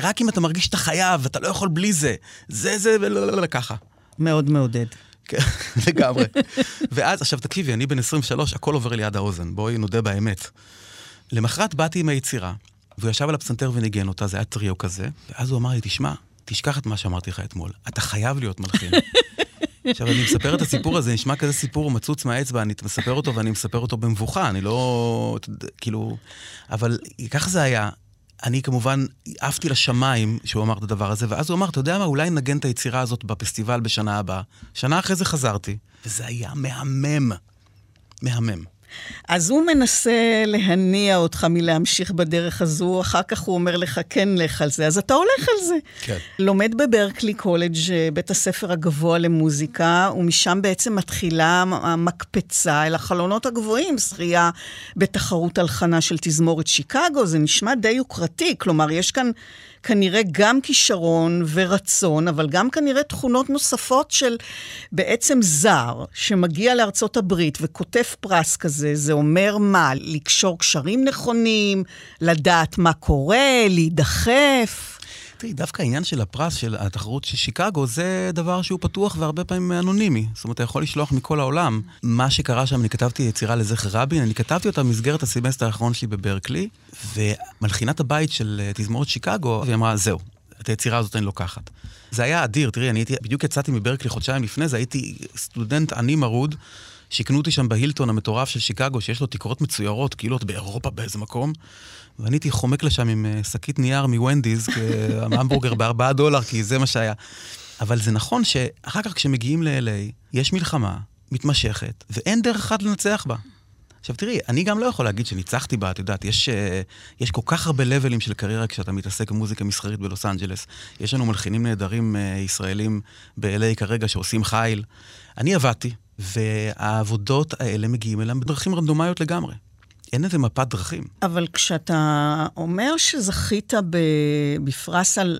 רק אם אתה מרגיש שאתה חייב, אתה לא יכול בלי זה. זה זה ולא לא לא ככה. מאוד מעודד. כן, [laughs] לגמרי. ואז, עכשיו תקשיבי, אני בן 23, הכל עובר לי עד האוזן. בואי נודה באמת. למחרת באתי עם היצירה, והוא ישב על הפסנתר וניגן אותה, זה היה טריו כזה, ואז הוא אמר לי, תשמע, תשכח את מה שאמרתי לך אתמול, אתה חייב להיות מלחין. [laughs] עכשיו, אני מספר את הסיפור הזה, נשמע כזה סיפור מצוץ מהאצבע, אני מספר אותו ואני מספר אותו במבוכה, אני לא... כאילו... אבל ככה זה היה. אני כמובן עפתי לשמיים שהוא אמר את הדבר הזה, ואז הוא אמר, אתה יודע מה, אולי נגן את היצירה הזאת בפסטיבל בשנה הבאה. שנה אחרי זה חזרתי, וזה היה מהמם. מהמם. אז הוא מנסה להניע אותך מלהמשיך בדרך הזו, אחר כך הוא אומר לך, כן, לך על זה, אז אתה הולך על זה. כן. לומד בברקלי קולג', אה, בית הספר הגבוה למוזיקה, ומשם בעצם מתחילה המקפצה אל החלונות הגבוהים, זכייה בתחרות הלחנה של תזמורת שיקגו, זה נשמע די יוקרתי, כלומר, יש כאן... כנראה גם כישרון ורצון, אבל גם כנראה תכונות נוספות של בעצם זר שמגיע לארצות הברית וכותב פרס כזה, זה אומר מה? לקשור קשרים נכונים, לדעת מה קורה, להידחף. תראי, דווקא העניין של הפרס של התחרות של שיקגו, זה דבר שהוא פתוח והרבה פעמים אנונימי. זאת אומרת, אתה יכול לשלוח מכל העולם. מה שקרה שם, אני כתבתי יצירה לזכר רבין, אני כתבתי אותה במסגרת הסמסטר האחרון שלי בברקלי, ומלחינת הבית של אה, תזמורת שיקגו, והיא אמרה, זהו, את היצירה הזאת אני לוקחת. זה היה אדיר, תראי, אני הייתי, בדיוק יצאתי מברקלי חודשיים לפני זה, הייתי סטודנט עני מרוד. שיכנו אותי שם בהילטון המטורף של שיקגו, שיש לו תקרות מצוירות, כאילו את באירופה באיזה מקום. ואני הייתי חומק לשם עם אה, שקית נייר מוונדיז, [laughs] המבורגר בארבעה דולר, כי זה מה שהיה. אבל זה נכון שאחר כך כשמגיעים ל-LA, יש מלחמה מתמשכת, ואין דרך אחת לנצח בה. עכשיו תראי, אני גם לא יכול להגיד שניצחתי בה, את יודעת, יש, אה, יש כל כך הרבה לבלים של קריירה כשאתה מתעסק במוזיקה מסחרית בלוס אנג'לס. יש לנו מלחינים נהדרים אה, ישראלים ב-LA כרגע שעושים חיל. אני עבדתי, והעבודות האלה מגיעים אליהם בדרכים רנדומליות לגמרי. אין איזה מפת דרכים. אבל כשאתה אומר שזכית בפרס על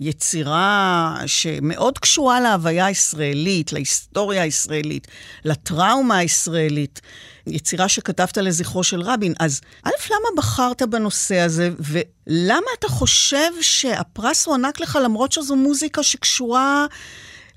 יצירה שמאוד קשורה להוויה הישראלית, להיסטוריה הישראלית, לטראומה הישראלית, יצירה שכתבת לזכרו של רבין, אז א', למה בחרת בנושא הזה, ולמה אתה חושב שהפרס הוענק לך למרות שזו מוזיקה שקשורה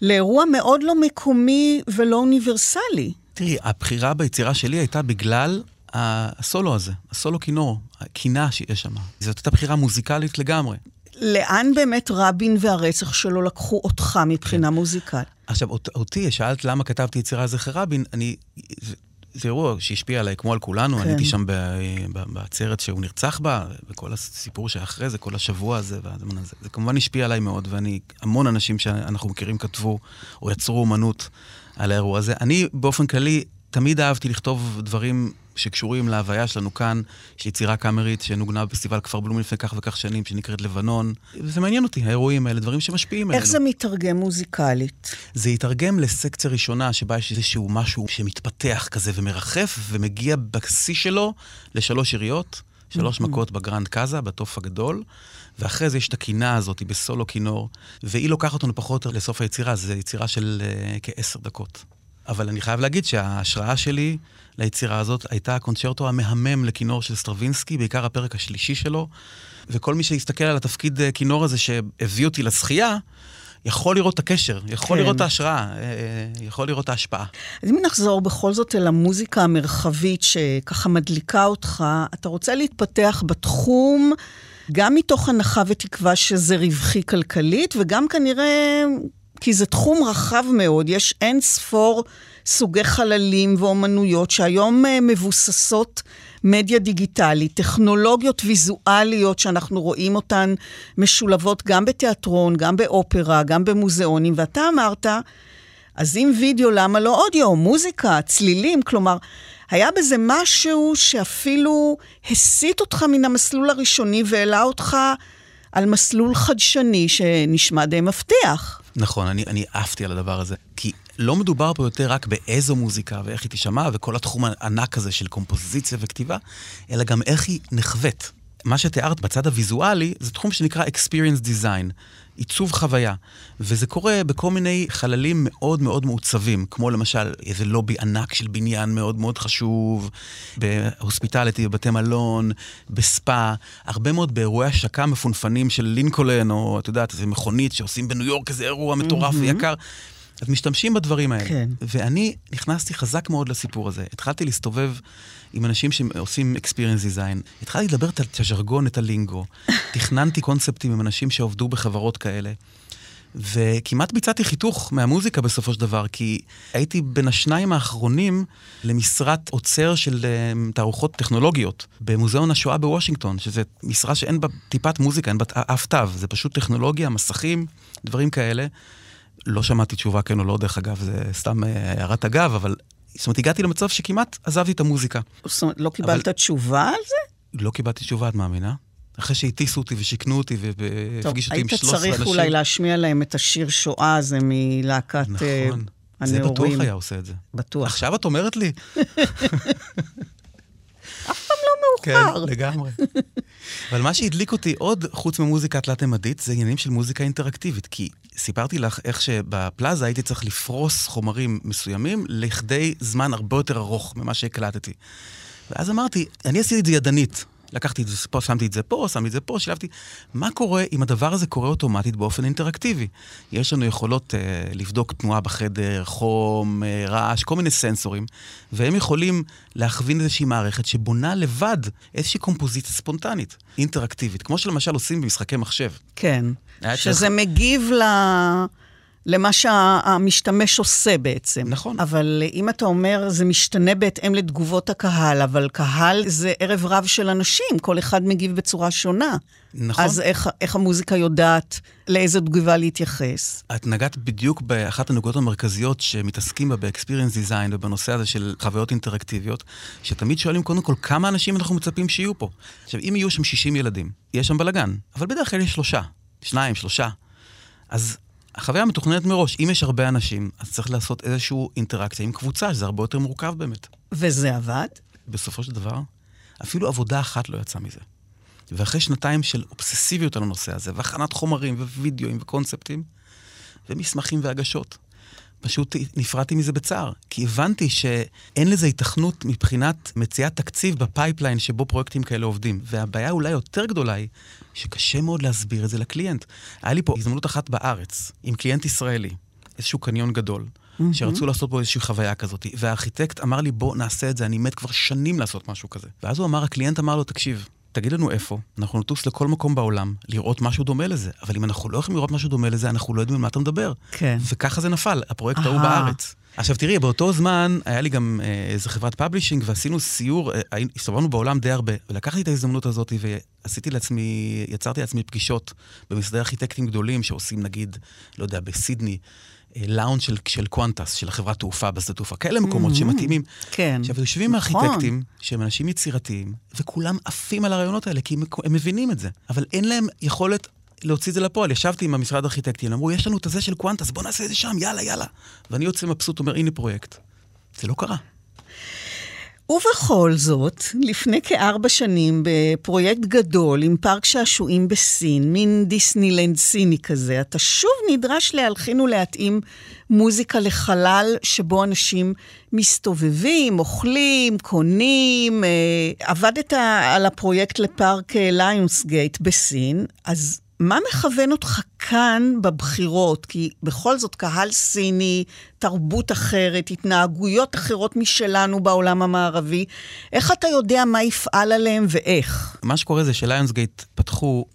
לאירוע מאוד לא מקומי ולא אוניברסלי? תראי, הבחירה ביצירה שלי הייתה בגלל הסולו הזה, הסולו כינור, הקינה שיש שם. זאת הייתה בחירה מוזיקלית לגמרי. לאן באמת רבין והרצח שלו לקחו אותך מבחינה כן. מוזיקלית? עכשיו, אותי, שאלת למה כתבתי יצירה זכר רבין, אני... זה אירוע שהשפיע עליי כמו על כולנו, כן. אני הייתי שם בעצרת שהוא נרצח בה, וכל הסיפור שאחרי זה, כל השבוע הזה והזמן הזה. זה כמובן השפיע עליי מאוד, ואני, המון אנשים שאנחנו מכירים כתבו או יצרו אומנות על האירוע הזה. אני באופן כללי תמיד אהבתי לכתוב דברים שקשורים להוויה שלנו כאן, יש יצירה קאמרית שנוגנה בפסטיבל כפר בלום לפני כך וכך שנים, שנקראת לבנון. וזה מעניין אותי, האירועים האלה, דברים שמשפיעים עלינו. איך זה מתרגם מוזיקלית? זה יתרגם לסקציה ראשונה, שבה יש איזשהו משהו שמתפתח כזה ומרחף, ומגיע בשיא שלו לשלוש יריות, שלוש מכות ב gran cassa, בתוף הגדול, ואחרי זה יש את הקינה הזאת בסולו כינור, והיא לוקחת אותנו פחות או יותר לסוף היצירה, זו יצירה של אה, כעשר דקות. אבל אני חייב להגיד שההשראה שלי ליצירה הזאת הייתה הקונצ'רטו המהמם לכינור של סטרווינסקי, בעיקר הפרק השלישי שלו, וכל מי שיסתכל על התפקיד אה, כינור הזה שהביא אותי לשחייה, יכול לראות את הקשר, יכול כן. לראות את ההשראה, אה, אה, יכול לראות את ההשפעה. אז אם נחזור בכל זאת אל המוזיקה המרחבית שככה מדליקה אותך, אתה רוצה להתפתח בתחום גם מתוך הנחה ותקווה שזה רווחי כלכלית, וגם כנראה כי זה תחום רחב מאוד, יש אין ספור סוגי חללים ואומנויות שהיום אה, מבוססות מדיה דיגיטלית, טכנולוגיות ויזואליות שאנחנו רואים אותן משולבות גם בתיאטרון, גם באופרה, גם במוזיאונים, ואתה אמרת, אז אם וידאו, למה לא אודיו, מוזיקה, צלילים, כלומר, היה בזה משהו שאפילו הסיט אותך מן המסלול הראשוני והעלה אותך על מסלול חדשני שנשמע די מבטיח. נכון, אני, אני עפתי על הדבר הזה. כי לא מדובר פה יותר רק באיזו מוזיקה ואיך היא תישמע וכל התחום הענק הזה של קומפוזיציה וכתיבה, אלא גם איך היא נחווית. מה שתיארת בצד הוויזואלי זה תחום שנקרא Experience Design, עיצוב חוויה. וזה קורה בכל מיני חללים מאוד מאוד מעוצבים, כמו למשל איזה לובי ענק של בניין מאוד מאוד חשוב, בהוספיטליטי, בבתי מלון, בספא, הרבה מאוד באירועי השקה מפונפנים של לינקולן, או את יודעת, איזה מכונית שעושים בניו יורק איזה אירוע מטורף mm-hmm. ויקר. אז משתמשים בדברים האלה. כן. ואני נכנסתי חזק מאוד לסיפור הזה. התחלתי להסתובב עם אנשים שעושים experience design. התחלתי לדבר את הז'רגון, את הלינגו. [laughs] תכננתי קונספטים עם אנשים שעובדו בחברות כאלה. וכמעט ביצעתי חיתוך מהמוזיקה בסופו של דבר, כי הייתי בין השניים האחרונים למשרת עוצר של um, תערוכות טכנולוגיות במוזיאון השואה בוושינגטון, שזה משרה שאין בה טיפת מוזיקה, אין בה אף תו, זה פשוט טכנולוגיה, מסכים, דברים כאלה. לא שמעתי תשובה כן או לא, דרך אגב, זה סתם אה, הערת אגב, אבל זאת אומרת, הגעתי למצב שכמעט עזבתי את המוזיקה. זאת אומרת, לא קיבלת אבל... תשובה על זה? לא קיבלתי תשובה, את מאמינה? אחרי שהטיסו אותי ושיכנו אותי והפגישו אותי עם 13 אנשים. טוב, היית צריך אולי להשמיע להם את השיר שואה הזה מלהקת נכון, זה הנאורים. בטוח היה עושה את זה. בטוח. עכשיו את אומרת לי? [laughs] לא מאוחר. כן, לגמרי. אבל מה שהדליק אותי עוד, חוץ ממוזיקה תלת-ממדית, זה עניינים של מוזיקה אינטראקטיבית. כי סיפרתי לך איך שבפלאזה הייתי צריך לפרוס חומרים מסוימים לכדי זמן הרבה יותר ארוך ממה שהקלטתי. ואז אמרתי, אני עשיתי את זה ידנית. לקחתי את זה פה, שמתי את זה פה, שמתי את זה פה, שילבתי. מה קורה אם הדבר הזה קורה אוטומטית באופן אינטראקטיבי? יש לנו יכולות אה, לבדוק תנועה בחדר, חום, אה, רעש, כל מיני סנסורים, והם יכולים להכווין איזושהי מערכת שבונה לבד איזושהי קומפוזיציה ספונטנית, אינטראקטיבית, כמו שלמשל עושים במשחקי מחשב. כן, שזה צריך- מגיב ל... למה שהמשתמש עושה בעצם. נכון. אבל אם אתה אומר, זה משתנה בהתאם לתגובות הקהל, אבל קהל זה ערב רב של אנשים, כל אחד מגיב בצורה שונה. נכון. אז איך, איך המוזיקה יודעת לאיזו תגובה להתייחס? את נגעת בדיוק באחת הנקודות המרכזיות שמתעסקים בה ב-experience design ובנושא הזה של חוויות אינטראקטיביות, שתמיד שואלים קודם כל כמה אנשים אנחנו מצפים שיהיו פה. עכשיו, אם יהיו שם 60 ילדים, יש שם בלאגן, אבל בדרך כלל יש שלושה, שניים, שלושה. אז החוויה מתוכננת מראש. אם יש הרבה אנשים, אז צריך לעשות איזושהי אינטראקציה עם קבוצה, שזה הרבה יותר מורכב באמת. וזה עבד? בסופו של דבר, אפילו עבודה אחת לא יצאה מזה. ואחרי שנתיים של אובססיביות על הנושא הזה, והכנת חומרים ווידאוים וקונספטים, ומסמכים והגשות, פשוט נפרדתי מזה בצער. כי הבנתי שאין לזה היתכנות מבחינת מציאת תקציב ב pipeline שבו פרויקטים כאלה עובדים. והבעיה אולי יותר גדולה היא, שקשה מאוד להסביר את זה ל client. היה לי פה הזדמנות אחת בארץ, עם client ישראלי, איזשהו קניון גדול. שרצו לעשות בו איזושהי חוויה כזאת. והארכיטקט אמר לי, בוא נעשה את זה, אני מת כבר שנים לעשות משהו כזה. ואז הוא אמר, ה client אמר לו, תקשיב, תגיד לנו איפה, אנחנו נטוס לכל מקום בעולם לראות משהו דומה לזה, אבל אם אנחנו לא יכולים לראות משהו דומה לזה, אנחנו לא יודעים על מה אתה מדבר. כן. וככה זה נפל, הפרויקט ההוא. בארץ. עכשיו תראי, באותו זמן היה לי גם אה, איזה חברת publishing ועשינו סיור, אה, הסתובבנו בעולם די הרבה, ולקחתי את ההזדמנות הזאת ועשיתי לעצמי, יצרתי לעצמי פגישות במשרדי ארכיטקטים גדולים שעושים נגיד, לא יודע, בסידני, אה, לאונד של, של קוונטס, של החברת תעופה בשדה תעופה, כאלה מקומות שמתאימים. כן. עכשיו, יושבים נכון. הארכיטקטים, שהם אנשים יצירתיים, וכולם עפים על הרעיונות האלה, כי הם, הם מבינים את זה, אבל אין להם יכולת להוציא את זה לפועל. ישבתי עם המשרד הארכיטקטים, אמרו, יש לנו את הזה של קוונטס, בוא נעשה את זה שם, יאללה, יאללה. ואני יוצא מבסוט, אומר, הנה פרויקט. זה לא קרה. ובכל זאת, לפני כארבע שנים, בפרויקט גדול עם פארק שעשועים בסין, מין דיסנילנד סיני כזה, אתה שוב נדרש להלחין ולהתאים מוזיקה לחלל שבו אנשים מסתובבים, אוכלים, קונים. אה, עבדת על הפרויקט לפארק ליונסגייט בסין, אז מה מכוון אותך כאן בבחירות? כי בכל זאת קהל סיני, תרבות אחרת, התנהגויות אחרות משלנו בעולם המערבי. איך אתה יודע מה יפעל עליהם ואיך? מה שקורה זה שליונסגייט פתחו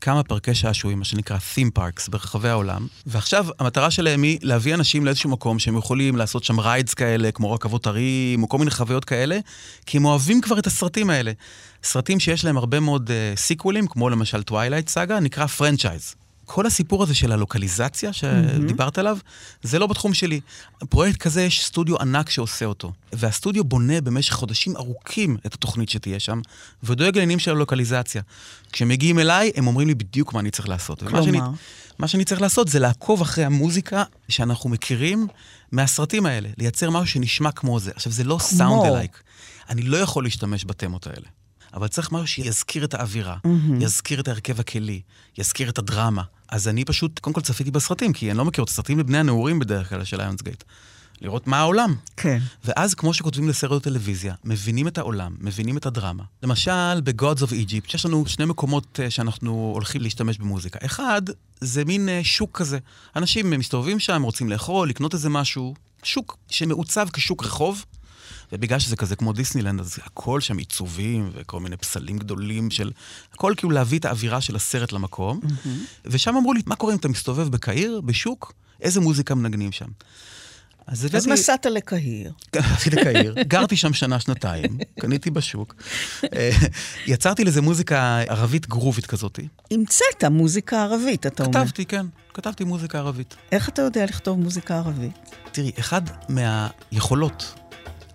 כמה פארקי שעשועים, מה שנקרא Theme Parks, ברחבי העולם, ועכשיו המטרה שלהם היא להביא אנשים לאיזשהו מקום שהם יכולים לעשות שם rides כאלה, כמו רכבות הרים, או כל מיני חוויות כאלה, כי הם אוהבים כבר את הסרטים האלה. סרטים שיש להם הרבה מאוד אה, סיקוולים, כמו למשל Twilight Saga, נקרא franchise. כל הסיפור הזה של הלוקליזציה שדיברת עליו, זה לא בתחום שלי. פרויקט כזה, יש סטודיו ענק שעושה אותו. והסטודיו בונה במשך חודשים ארוכים את התוכנית שתהיה שם, ודואג לעניינים של הלוקליזציה. כשהם מגיעים אליי, הם אומרים לי בדיוק מה אני צריך לעשות. כלומר? שאני, מה שאני צריך לעשות זה לעקוב אחרי המוזיקה שאנחנו מכירים מהסרטים האלה, לייצר משהו שנשמע כמו זה. עכשיו, זה לא סאונד אלייק. אני לא יכול להשתמש בתמות האלה. אבל צריך משהו שיזכיר את האווירה, mm-hmm. יזכיר את ההרכב הכלי, יזכיר את הדרמה. אז אני פשוט, קודם כל צפיתי בסרטים, כי אני לא מכיר את הסרטים לבני הנעורים בדרך כלל של ליונסגייט. לראות מה העולם. כן. ואז, כמו שכותבים לסרט טלוויזיה, מבינים את העולם, מבינים את הדרמה. למשל, ב-Gods of Egypt, יש לנו שני מקומות אה, שאנחנו הולכים להשתמש במוזיקה. אחד, זה מין אה, שוק כזה. אנשים מסתובבים שם, רוצים לאכול, לקנות איזה משהו. שוק שמעוצב כשוק רחוב, ובגלל שזה כזה כמו דיסנילנד, אז הכל שם עיצובים וכל מיני פסלים גדולים של... הכל כאילו להביא את האווירה של הסרט למקום. Mm-hmm. ושם אמרו לי, מה קורה אם אתה מסתובב בקהיר, בשוק? איזה מוזיקה מנגנים שם? אז הבאתי- נסעת לקהיר. [laughs] הלכתי לקהיר, גרתי שם שנה-שנתיים, קניתי בשוק. אה, יצרתי לזה מוזיקה ערבית גרובית כזאת. המצאת מוזיקה ערבית, אתה אומר. כתבתי, כן, כתבתי מוזיקה ערבית. איך אתה יודע לכתוב מוזיקה ערבית? תראי, אחד מהיכולות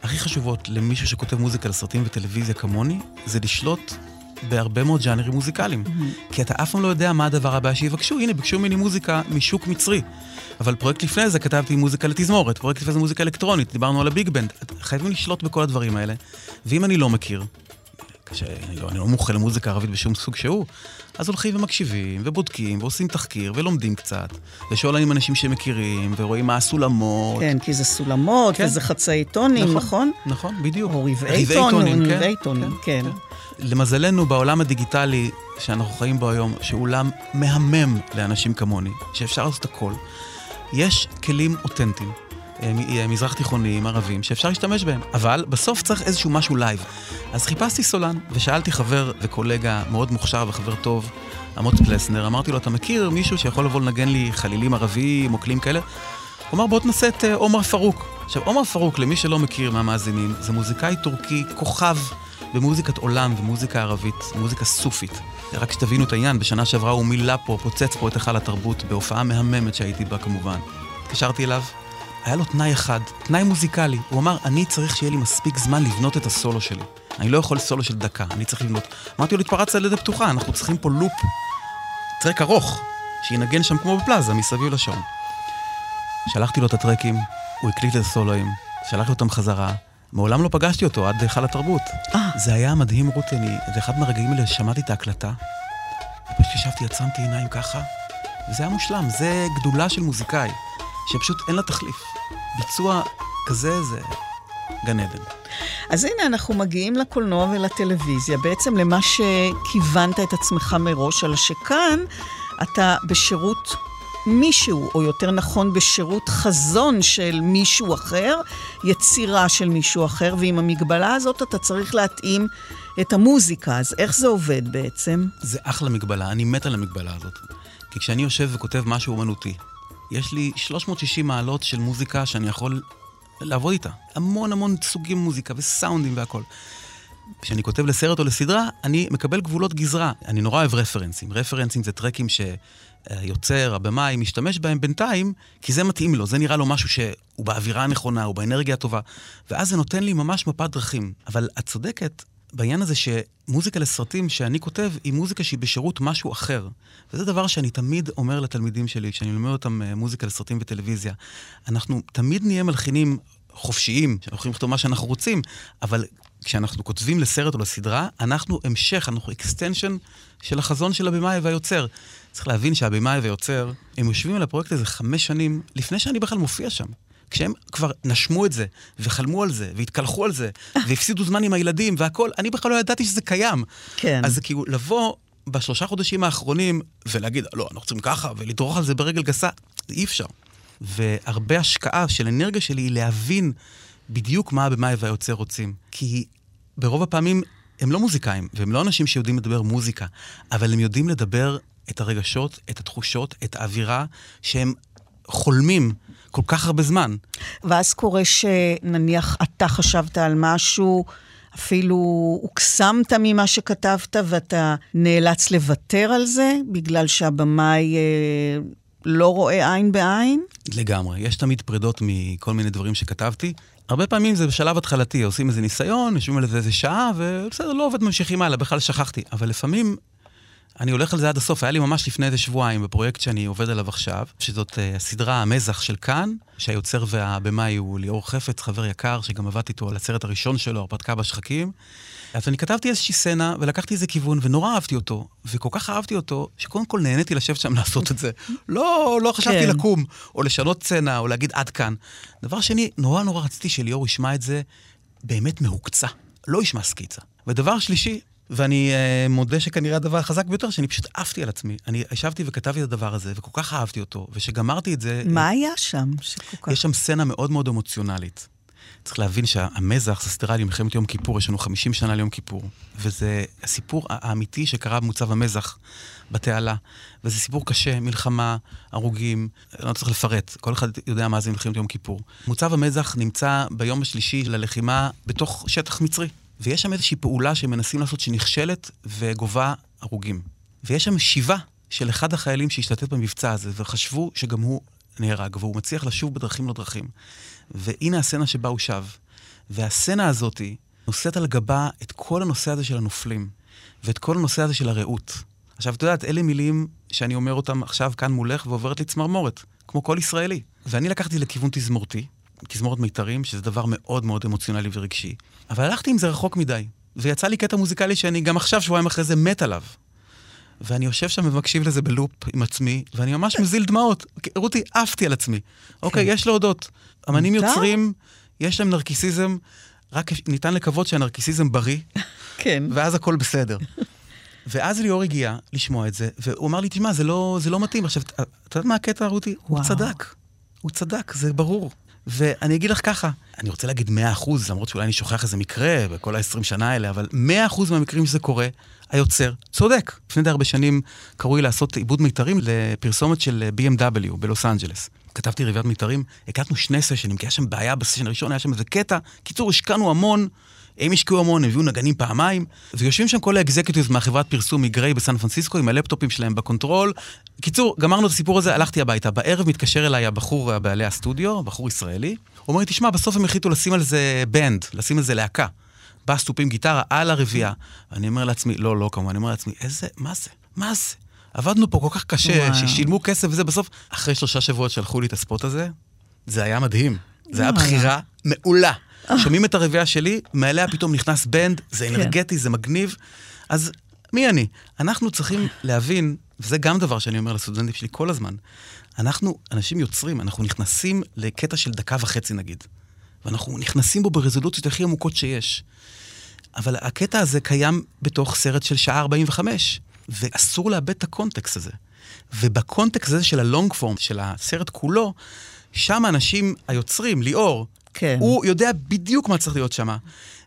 הכי חשובות למישהו שכותב מוזיקה לסרטים וטלוויזיה כמוני, זה לשלוט בהרבה מאוד ז'אנרים מוזיקליים. כי אתה אף פעם לא יודע מה הדבר הבא שיבקשו. הנה, ביקשו ממני מוזיקה משוק מצרי. אבל פרויקט לפני זה כתבתי מוזיקה לתזמורת, פרויקט לפני זה מוזיקה אלקטרונית, דיברנו על הביג בנד. חייבים לשלוט בכל הדברים האלה. ואם אני לא מכיר, כשאני לא, לא מומחה למוזיקה ערבית בשום סוג שהוא, אז הולכים ומקשיבים, ובודקים, ועושים תחקיר, ולומדים קצת, ושואלים אנשים שמכירים, ורואים מה הסולמות. כן, כי זה סולמות, כן. וזה חצאי טונים, נכון? נכון, בדיוק. או רבעי טונים, כן, רבעי טונים, כן. למזלנו, בעולם הדיגיטלי שאנחנו חיים בו היום, שהוא עולם מהמם לאנשים כמוני, שאפשר לעשות הכל, יש כלים אותנטיים. אה, מזרח תיכוניים, ערבים, שאפשר להשתמש בהם. אבל בסוף צריך איזשהו משהו live. אז חיפשתי סולן, ושאלתי חבר וקולגה מאוד מוכשר וחבר טוב, אמוץ פלסנר, אמרתי לו, אתה מכיר מישהו שיכול לבוא לנגן לי חלילים ערביים או כלים כאלה? הוא אמר, בוא תנסה את אה, עומר פארוק. עכשיו, עומר פארוק, למי שלא מכיר מהמאזינים, זה מוזיקאי טורקי, כוכב במוזיקת עולם ומוזיקה ערבית, מוזיקה סופית. רק שתבינו את העניין, בשנה שעברה הוא מילא פה, פוצץ פה את היכל התרבות, בהופעה מהממת שהייתי בה כמובן. התקשרתי אליו, היה לו תנאי אחד, תנאי מוזיקלי. הוא אמר, אני צריך שיהיה לי מספיק זמן לבנות את הסולו שלי. אני לא יכול סולו של דקה, אני צריך לבנות. אמרתי לו, התפרצת על ידי פתוחה, אנחנו צריכים פה לופ, טרק ארוך, שינגן שם כמו בפלאזה, מסביב לשעון. שלחתי לו את הטרקים, הוא הקליט את הסולואים, שלחתי אותם חזרה. מעולם לא פגשתי אותו עד היכל התרבות. אה. זה היה מדהים, רותי, אני... זה אחד מהרגעים האלה ששמעתי את ההקלטה, ופשוט ישבתי, עצמתי עיניים ככה, וזה היה מושלם. זה גדולה של מוזיקאי, שפשוט אין לה תחליף. ביצוע כזה זה גן עדן. אז הנה, אנחנו מגיעים לקולנוע ולטלוויזיה, בעצם למה שכיוונת את עצמך מראש, אלא שכאן אתה בשירות מישהו, או יותר נכון, בשירות חזון של מישהו אחר, יצירה של מישהו אחר, ועם המגבלה הזאת אתה צריך להתאים את המוזיקה. אז איך זה עובד בעצם? זה אחלה מגבלה, אני מת על המגבלה הזאת. כי כשאני יושב וכותב משהו אומנותי, יש לי 360 מעלות של מוזיקה שאני יכול לעבוד איתה. המון המון סוגים מוזיקה וסאונדים והכל. כשאני כותב לסרט או לסדרה, אני מקבל גבולות גזרה. אני נורא אוהב רפרנסים. רפרנסים זה טרקים שהיוצר, הבמאי, משתמש בהם בינתיים, כי זה מתאים לו, זה נראה לו משהו שהוא באווירה הנכונה, הוא באנרגיה הטובה. ואז זה נותן לי ממש מפת דרכים. אבל את צודקת בעניין הזה שמוזיקה לסרטים שאני כותב, היא מוזיקה שהיא בשירות משהו אחר. וזה דבר שאני תמיד אומר לתלמידים שלי, כשאני מלמד אותם אה, מוזיקה לסרטים וטלוויזיה. אנחנו תמיד נהיה מלחינים חופשיים, שאנחנו יכולים לכתוב מה שאנחנו רוצים, אבל כשאנחנו כותבים לסרט או לסדרה, אנחנו המשך, אנחנו extension של החזון של הבמאי והיוצר. צריך להבין שהבמאי והיוצר, הם יושבים על הפרויקט הזה חמש שנים לפני שאני בכלל מופיע שם. כשהם כבר נשמו את זה, וחלמו על זה, והתקלחו על זה, והפסידו זמן עם הילדים והכול, אני בכלל לא ידעתי שזה קיים. כן. אז זה כאילו לבוא בשלושה חודשים האחרונים ולהגיד, לא, אנחנו צריכים ככה, ולדרוך על זה ברגל גסה, אי אפשר. והרבה השקעה של אנרגיה שלי היא להבין בדיוק מה הבמאי והיוצר רוצים. כי ברוב הפעמים הם לא מוזיקאים, והם לא אנשים שיודעים לדבר מוזיקה, אבל הם יודעים לדבר את הרגשות, את התחושות, את האווירה, שהם חולמים כל כך הרבה זמן. ואז קורה שנניח אתה חשבת על משהו, אפילו הוקסמת ממה שכתבת, ואתה נאלץ לוותר על זה, בגלל שהבמאי אה, לא רואה עין בעין? לגמרי. יש תמיד פרידות מכל מיני דברים שכתבתי. הרבה פעמים זה בשלב התחלתי, עושים איזה ניסיון, יושבים על זה איזה שעה, ובסדר, לא עובד, ממשיכים הלאה, בכלל שכחתי. אבל לפעמים אני הולך על זה עד הסוף. היה לי ממש לפני איזה שבועיים בפרויקט שאני עובד עליו עכשיו, שזאת uh, הסדרה המזח של כאן, שהיוצר והבמאי הוא ליאור חפץ, חבר יקר, שגם עבדתי איתו על הסרט הראשון שלו, הרפתקה בשחקים. אז אני כתבתי איזושהי סצנה ולקחתי איזה כיוון, ונורא אהבתי אותו, וכל כך אהבתי אותו, שקודם כל נהניתי לשבת שם [laughs] לעשות את זה. לא, לא חשבתי כן. לקום, או לשנות סצנה, או להגיד עד כאן. דבר שני, נורא נורא רציתי שליאור ישמע את זה באמת מהוקצע, לא ישמע סקיצה. ודבר שלישי, ואני uh, מודה שכנראה הדבר החזק ביותר, שאני פשוט עפתי על עצמי. אני ישבתי וכתבתי את הדבר הזה, וכל כך אהבתי אותו, וכשגמרתי את זה... מה היה שם שכל כך... יש שם סצנה מאוד מאוד אמוציונלית. צריך להבין שהמזח זה סדרה למלחמת יום כיפור, יש לנו 50 שנה ליום כיפור. וזה הסיפור האמיתי שקרה במוצב המזח בתעלה. וזה סיפור קשה, מלחמה, הרוגים, לא צריך לפרט, כל אחד יודע מה זה מלחמת יום כיפור. מוצב המזח נמצא ביום השלישי של הלחימה בתוך שטח מצרי. ויש שם איזושהי פעולה שמנסים לעשות שנכשלת וגובה הרוגים. ויש שם שיבה של אחד החיילים שהשתתף במבצע הזה, וחשבו שגם הוא נהרג, והוא מצליח לשוב בדרכים לא דרכים. והנה הסצנה שבה הוא שב. והסצנה הזאת נושאת על גבה את כל הנושא הזה של הנופלים, ואת כל הנושא הזה של הרעות. עכשיו, את יודעת, אלה מילים שאני אומר אותם עכשיו כאן מולך ועוברת לי צמרמורת, כמו כל ישראלי. ואני לקחתי לכיוון תזמורתי, תזמורת מיתרים, שזה דבר מאוד מאוד אמוציונלי ורגשי. אבל הלכתי עם זה רחוק מדי, ויצא לי קטע מוזיקלי שאני גם עכשיו, שבועיים אחרי זה, מת עליו. ואני יושב שם ומקשיב לזה בלופ עם עצמי, ואני ממש מזיל דמעות. רותי, עפתי על עצמי. אוקיי, יש להודות. אמנים? יוצרים, יש להם נרקיסיזם, רק ניתן לקוות שהנרקיסיזם בריא, [laughs] כן. ואז הכל בסדר. ואז ליאור הגיע לשמוע את זה, והוא אמר לי, תשמע, זה לא, זה לא מתאים. עכשיו, את יודעת מה הקטע, רותי? הוא. צדק. הוא צדק, זה ברור. ואני אגיד לך ככה, אני רוצה להגיד 100 אחוז, למרות שאולי אני שוכח איזה מקרה בכל ה-20 שנה האלה, אבל 100 אחוז מהמקרים שזה קורה, היוצר צודק. לפני די הרבה שנים קראו לי לעשות עיבוד מיתרים לפרסומת של BMW בלוס אנג'לס. כתבתי רביעיית מיתרים, הקלטנו שני סשנים, כי היה שם בעיה בסשן הראשון, היה שם איזה קטע. קיצור, השקענו המון, הם השקיעו המון, הביאו נגנים פעמיים, ויושבים שם כל ה executives מהחברת פרסום מגריי בסן פרנסיסקו עם הלפטופים שלהם ב control. קיצור, גמרנו את הסיפור הזה, הלכתי הביתה. בערב מתקשר אליי הבחור, בעלי הסטודיו, בחור ישראלי, הוא אומר לי, תשמע, בסוף הם החליטו לשים על זה band, לשים על זה להקה. בא סטופים גיטרה על הרביעייה. אני אומר לעצמי, לא, לא, כמובן, אני אומר לעצמי, איזה, מה זה? מה זה? עבדנו פה כל כך קשה, וואו. ששילמו כסף וזה, בסוף, אחרי שלושה שבועות שלחו לי את הספוט הזה, זה היה מדהים. זה היה וואלה. בחירה מעולה. שומעים את הרביעייה שלי, מעליה פתאום נכנס בנד, זה כן. אנרגטי, זה מגניב. אז מי אני? אנחנו צריכים להבין, וזה גם דבר שאני אומר לסטודנטים שלי כל הזמן, אנחנו אנשים יוצרים, אנחנו נכנסים לקטע של דקה וחצי נגיד, ואנחנו נכנסים בו ברזולוציות הכי עמוקות שיש. אבל הקטע הזה קיים בתוך סרט של שעה 45, ואסור לאבד את הקונטקסט הזה. ובקונטקסט הזה של הלונג פורם, של הסרט כולו, שם האנשים, היוצרים, ליאור, כן. הוא יודע בדיוק מה צריך להיות שם.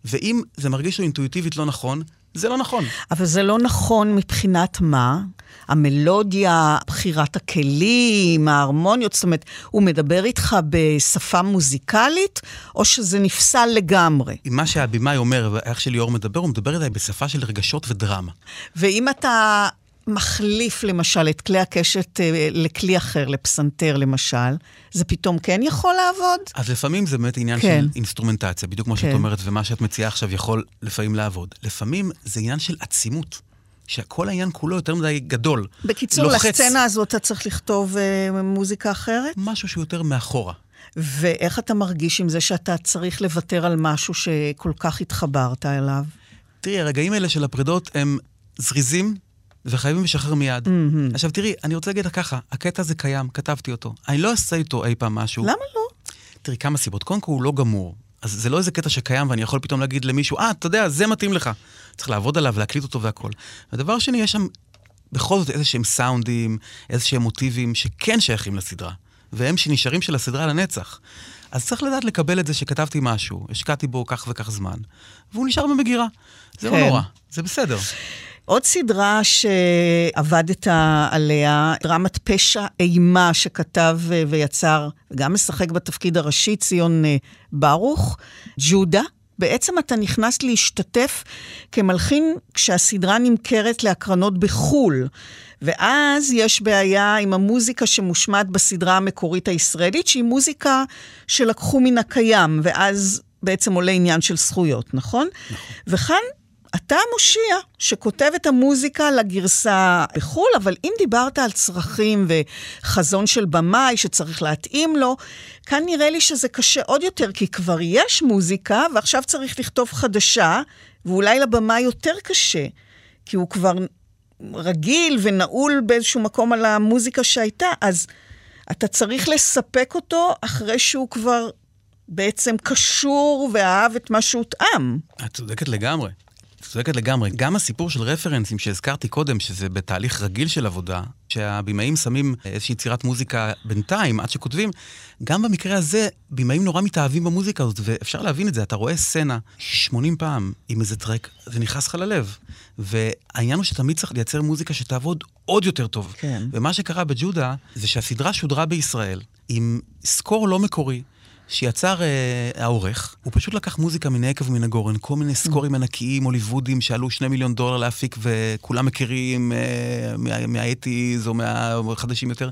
ואם זה מרגיש לו אינטואיטיבית לא נכון, זה לא נכון. אבל זה לא נכון מבחינת מה? המלודיה, בחירת הכלים, ההרמוניות, זאת אומרת, הוא מדבר איתך בשפה מוזיקלית, או שזה נפסל לגמרי? עם מה שהבמאי אומר, ואיך שליאור מדבר, הוא מדבר אליי בשפה של רגשות ודרמה. ואם אתה מחליף למשל את כלי הקשת אה, לכלי אחר, לפסנתר למשל, זה פתאום כן יכול לעבוד? אז לפעמים זה באמת עניין כן. של אינסטרומנטציה, בדיוק כמו כן. שאת אומרת, ומה שאת מציעה עכשיו יכול לפעמים לעבוד. לפעמים זה עניין של עצימות, שכל העניין כולו יותר מדי גדול. בקיצור, לוחץ. לסצנה הזאת אתה צריך לכתוב אה, מוזיקה אחרת? משהו שהוא יותר מאחורה. ואיך אתה מרגיש עם זה שאתה צריך לוותר על משהו שכל כך התחברת אליו? תראי, הרגעים האלה של הפרידות הם זריזים וחייבים לשחרר מיד. Mm-hmm. עכשיו תראי, אני רוצה להגיד לך ככה, הקטע הזה קיים, כתבתי אותו. אני לא אעשה איתו אי פעם משהו. למה לא? תראי, כמה סיבות. קודם כל, הוא לא גמור. אז זה לא איזה קטע שקיים ואני יכול פתאום להגיד למישהו, אה, אתה יודע, זה מתאים לך. צריך לעבוד עליו, להקליט אותו והכל. ודבר שני, יש שם בכל זאת איזה שהם סאונדים, איזה שהם מוטיבים שכן שייכים לסדרה. והם שנשארים של הסדרה לנצח. אז צריך לדעת לקבל את זה שכתבתי משהו, השקעתי בו כך וכך זמן, והוא נשאר במגירה. זה לא כן. נורא, זה בסדר. עוד סדרה שעבדת עליה, דרמת פשע אימה שכתב אה, ויצר, וגם משחק בתפקיד הראשי, ציון אה, ברוך, ג'ודה. בעצם אתה נכנס להשתתף כמלחין כשהסדרה נמכרת להקרנות בחו"ל. ואז יש בעיה עם המוזיקה שמושמעת בסדרה המקורית הישראלית, שהיא מוזיקה שלקחו מן הקיים, ואז בעצם עולה עניין של זכויות, נכון? נכון. וכאן אתה המושיע שכותב את המוזיקה לגרסה בחו"ל, אבל אם דיברת על צרכים וחזון של במאי שצריך להתאים לו, כאן נראה לי שזה קשה עוד יותר, כי כבר יש מוזיקה ועכשיו צריך לכתוב חדשה, ואולי לבמאי יותר קשה, כי הוא כבר רגיל ונעול באיזשהו מקום על המוזיקה שהייתה, אז אתה צריך לספק אותו אחרי שהוא כבר בעצם קשור ואהב את מה שהותאם. את צודקת לגמרי. צודקת לגמרי. גם הסיפור של רפרנסים שהזכרתי קודם, שזה בתהליך רגיל של עבודה, שהבימאים שמים איזושהי יצירת מוזיקה בינתיים, עד שכותבים, גם במקרה הזה, בימאים נורא מתאהבים במוזיקה הזאת, ואפשר להבין את זה. אתה רואה סצנה 80 פעם עם איזה טרק, זה נכנס לך ללב. והעניין הוא שתמיד צריך לייצר מוזיקה שתעבוד עוד יותר טוב. כן. ומה שקרה בג'ודה, זה שהסדרה שודרה בישראל עם סקור לא מקורי. שיצר אה, העורך, הוא פשוט לקח מוזיקה מן היקב ומן הגורן, כל מיני סקורים ענקיים, הוליוודים, שעלו שני מיליון דולר להפיק, וכולם מכירים אה, מה- מהאטיז או מהחדשים יותר,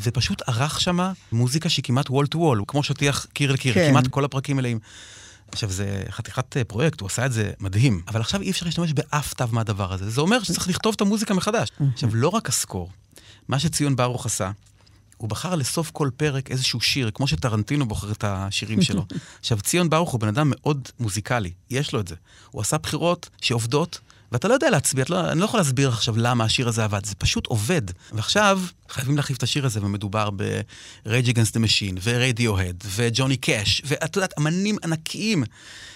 ופשוט ערך שמה מוזיקה שהיא כמעט וול טו וול, כמו שטיח קיר לקיר, כן. כמעט כל הפרקים מלאים. עכשיו, זה חתיכת אה, פרויקט, הוא עשה את זה מדהים, אבל עכשיו אי אפשר להשתמש באף תו מהדבר הזה. זה אומר שצריך לכתוב את המוזיקה מחדש. עכשיו, לא רק הסקור, מה שציון ברוך עשה, הוא בחר לסוף כל פרק איזשהו שיר, כמו שטרנטינו בוחר את השירים שלו. [laughs] עכשיו, ציון ברוך הוא בן אדם מאוד מוזיקלי, יש לו את זה. הוא עשה בחירות שעובדות, ואתה לא יודע להצביע, לא, אני לא יכול להסביר עכשיו למה השיר הזה עבד, זה פשוט עובד. ועכשיו, חייבים להחליף את השיר הזה, ומדובר ב-Rage Against the Machine, ו-Radiohead, וג'וני קאש, ואת יודעת, אמנים ענקיים,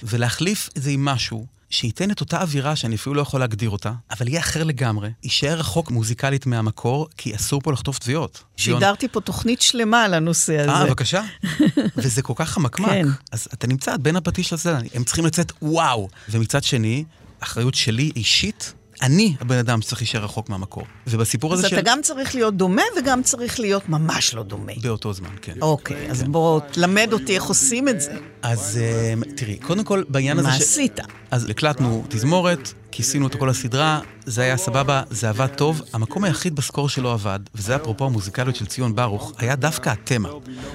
ולהחליף את זה עם משהו. שייתן את אותה אווירה שאני אפילו לא יכול להגדיר אותה, אבל יהיה אחר לגמרי, יישאר רחוק מוזיקלית מהמקור, כי אסור פה לחטוף תביעות. שידרתי פה תוכנית שלמה על הנושא הזה. אה, בבקשה. [laughs] וזה כל כך חמקמק. כן. אז אתה נמצא בין הפטיש לזה, הם צריכים לצאת וואו. ומצד שני, אחריות שלי אישית, אני הבן אדם שצריך להישאר רחוק מהמקור. ובסיפור אז הזה אתה של... גם צריך להיות דומה וגם צריך להיות ממש לא דומה. באותו זמן, כן. אוקיי, אז בוא תלמד אותי איך עושים את זה. אז אה, תראי, קודם כל, בעניין הזה מה עשית? אז הקלטנו תזמורת, כיסינו את כל הסדרה, זה היה סבבה, זה עבד טוב. המקום היחיד בסקור שלא עבד, וזה אפרופו המוזיקליות של ציון ברוך, היה דווקא התמה.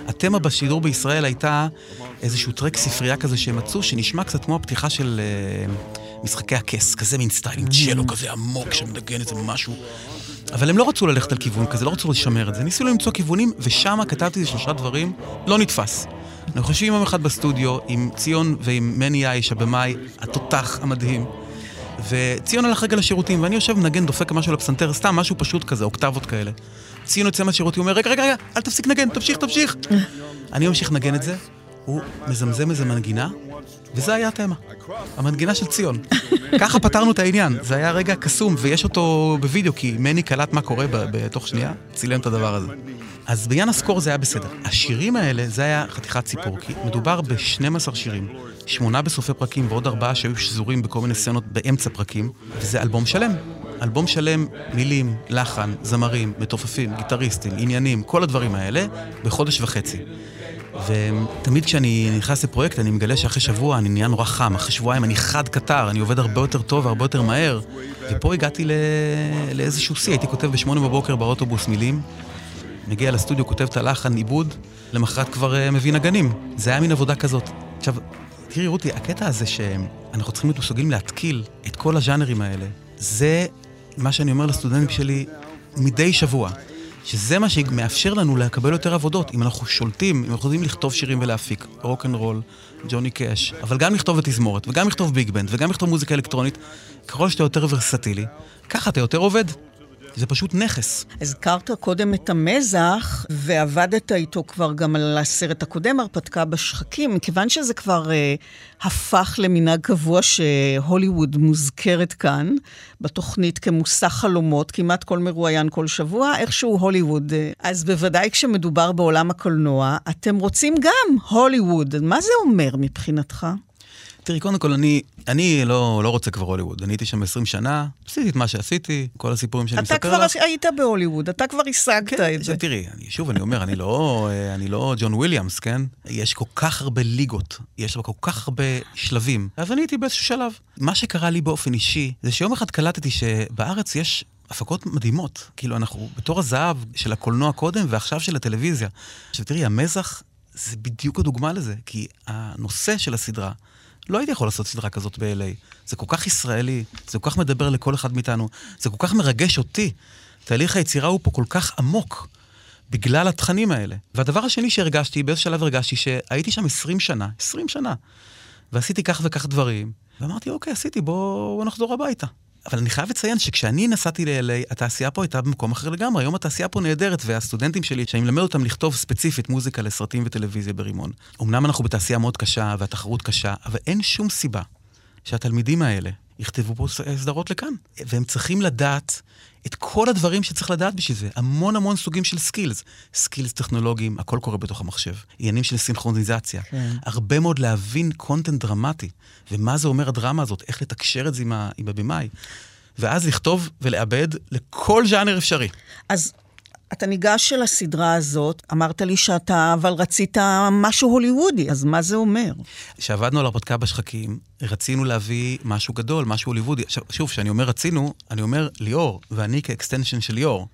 התמה בשידור בישראל הייתה איזשהו טרק ספרייה כזה שהם מצאו, שנשמע קצת כמו הפתיחה של uh, משחקי הכס, כזה מין סטייל עם צ'לו כזה עמוק שמנגן איזה משהו. אבל הם לא רצו ללכת על כיוון כזה, לא רצו לשמר את זה. ניסו למצוא כיוונים, ושם כתבתי איזה שלושה דברים, לא נתפס. אנחנו חושבים יום אחד בסטודיו עם ציון ועם מני יאיש, הבמאי, התותח המדהים. וציון הלך רגע לשירותים, ואני יושב מנגן, דופק משהו על הפסנתר, סתם משהו פשוט כזה, אוקטבות כאלה. ציון יוצא מהשירותים, אומר, רגע, רגע, רגע, אל תפסיק לנגן, תמשיך, תמשיך. [laughs] אני ממשיך לנגן את זה, הוא מזמזם איזה מנגינה, וזה היה התמה. המנגינה של ציון. ככה פתרנו את העניין. זה היה רגע קסום, ויש אותו בווידאו, כי מני קלט מה קורה בתוך שנייה, צילם את הדבר הזה. אז בעניין הסקור זה היה בסדר. השירים האלה, זה היה חתיכת סיפור, כי מדובר ב-12 שירים, שמונה בסופי פרקים ועוד ארבעה שהיו שזורים בכל מיני סצנות באמצע פרקים, וזה אלבום שלם. אלבום שלם, מילים, לחן, זמרים, מתופפים, גיטריסטים, עניינים, כל הדברים האלה, בחודש וחצי. ותמיד כשאני נכנס לפרויקט, אני מגלה שאחרי שבוע אני נהיה נורא חם, אחרי שבועיים אני חד קטר, אני עובד הרבה יותר טוב והרבה יותר מהר. ופה הגעתי ל... לאיזשהו שיא, הייתי כותב בשמונה בבוקר באוטובוס מילים, מגיע לסטודיו, כותב את הלחן, עיבוד, למחרת כבר uh, מביא נגנים. זה היה מין עבודה כזאת. עכשיו, תראי רותי, הקטע הזה שאנחנו צריכים להיות מסוגלים להתקיל את כל הז'אנרים האלה, זה מה שאני אומר לסטודנטים שלי מדי שבוע. שזה מה שמאפשר לנו לקבל יותר עבודות. אם אנחנו שולטים, אם אנחנו יודעים לכתוב שירים ולהפיק, רוק אנד רול, ג'וני קאש, אבל גם לכתוב בתזמורת, וגם לכתוב ביג בנד, וגם לכתוב מוזיקה אלקטרונית, ככל שאתה יותר ורסטילי, ככה אתה יותר עובד. זה פשוט נכס. הזכרת קודם את המזח, ועבדת איתו כבר גם על הסרט הקודם, הרפתקה בשחקים, מכיוון שזה כבר אה, הפך למנהג קבוע שהוליווד מוזכרת כאן, בתוכנית כמושא חלומות, כמעט כל מרואיין כל שבוע, איכשהו הוליווד. אה, אז בוודאי כשמדובר בעולם הקולנוע, אתם רוצים גם הוליווד. מה זה אומר מבחינתך? תראי, קודם כל, אני, אני לא, לא רוצה כבר הוליווד. אני הייתי שם 20 שנה, עשיתי את מה שעשיתי, כל הסיפורים שאני מספר אתה עליו. כבר היית בהוליווד, אתה כבר השגת את זה. תראי, אני, שוב, אני אומר, אני לא, אה, אני לא ג'ון וויליאמס, כן? יש כל כך הרבה ליגות, יש כל כך הרבה שלבים. אז אני הייתי באיזשהו שלב. מה שקרה לי באופן אישי, זה שיום אחד קלטתי שבארץ יש הפקות מדהימות. כאילו, אנחנו בתור הזהב של הקולנוע קודם ועכשיו של הטלוויזיה. עכשיו, תראי, המזח זה בדיוק הדוגמה לזה, כי הנושא של הסדרה... לא הייתי יכול לעשות סדרה כזאת ב-LA. זה כל כך ישראלי, זה כל כך מדבר לכל אחד מאיתנו, זה כל כך מרגש אותי. תהליך היצירה הוא פה כל כך עמוק, בגלל התכנים האלה. והדבר השני שהרגשתי, באיזה שלב הרגשתי שהייתי שם 20 שנה, 20 שנה, ועשיתי כך וכך דברים, ואמרתי, אוקיי, עשיתי, בואו בוא נחזור הביתה. אבל אני חייב לציין שכשאני נסעתי ל-LA, התעשייה פה הייתה במקום אחר לגמרי. היום התעשייה פה נהדרת, והסטודנטים שלי, שאני מלמד אותם לכתוב ספציפית מוזיקה לסרטים וטלוויזיה ברימון. אמנם אנחנו בתעשייה מאוד קשה, והתחרות קשה, אבל אין שום סיבה שהתלמידים האלה יכתבו פה סדרות לכאן. והם צריכים לדעת את כל הדברים שצריך לדעת בשביל זה. המון המון סוגים של skills. skills טכנולוגיים, הכל קורה בתוך המחשב. עניינים של סינכרוניזציה. כן. הרבה מאוד להבין content דרמטי, ומה זה אומר הדרמה הזאת, איך לתקשר את זה עם, ה, עם הבמאי. ואז לכתוב ולעבד לכל ז'אנר אפשרי. אז אתה ניגש אל הסדרה הזאת, אמרת לי שאתה אבל רצית משהו הוליוודי, אז מה זה אומר? כשעבדנו על הרפתקה בשחקים, רצינו להביא משהו גדול, משהו הוליוודי. עכשיו, שוב, כשאני אומר רצינו, אני אומר ליאור, ואני כ extension של ליאור.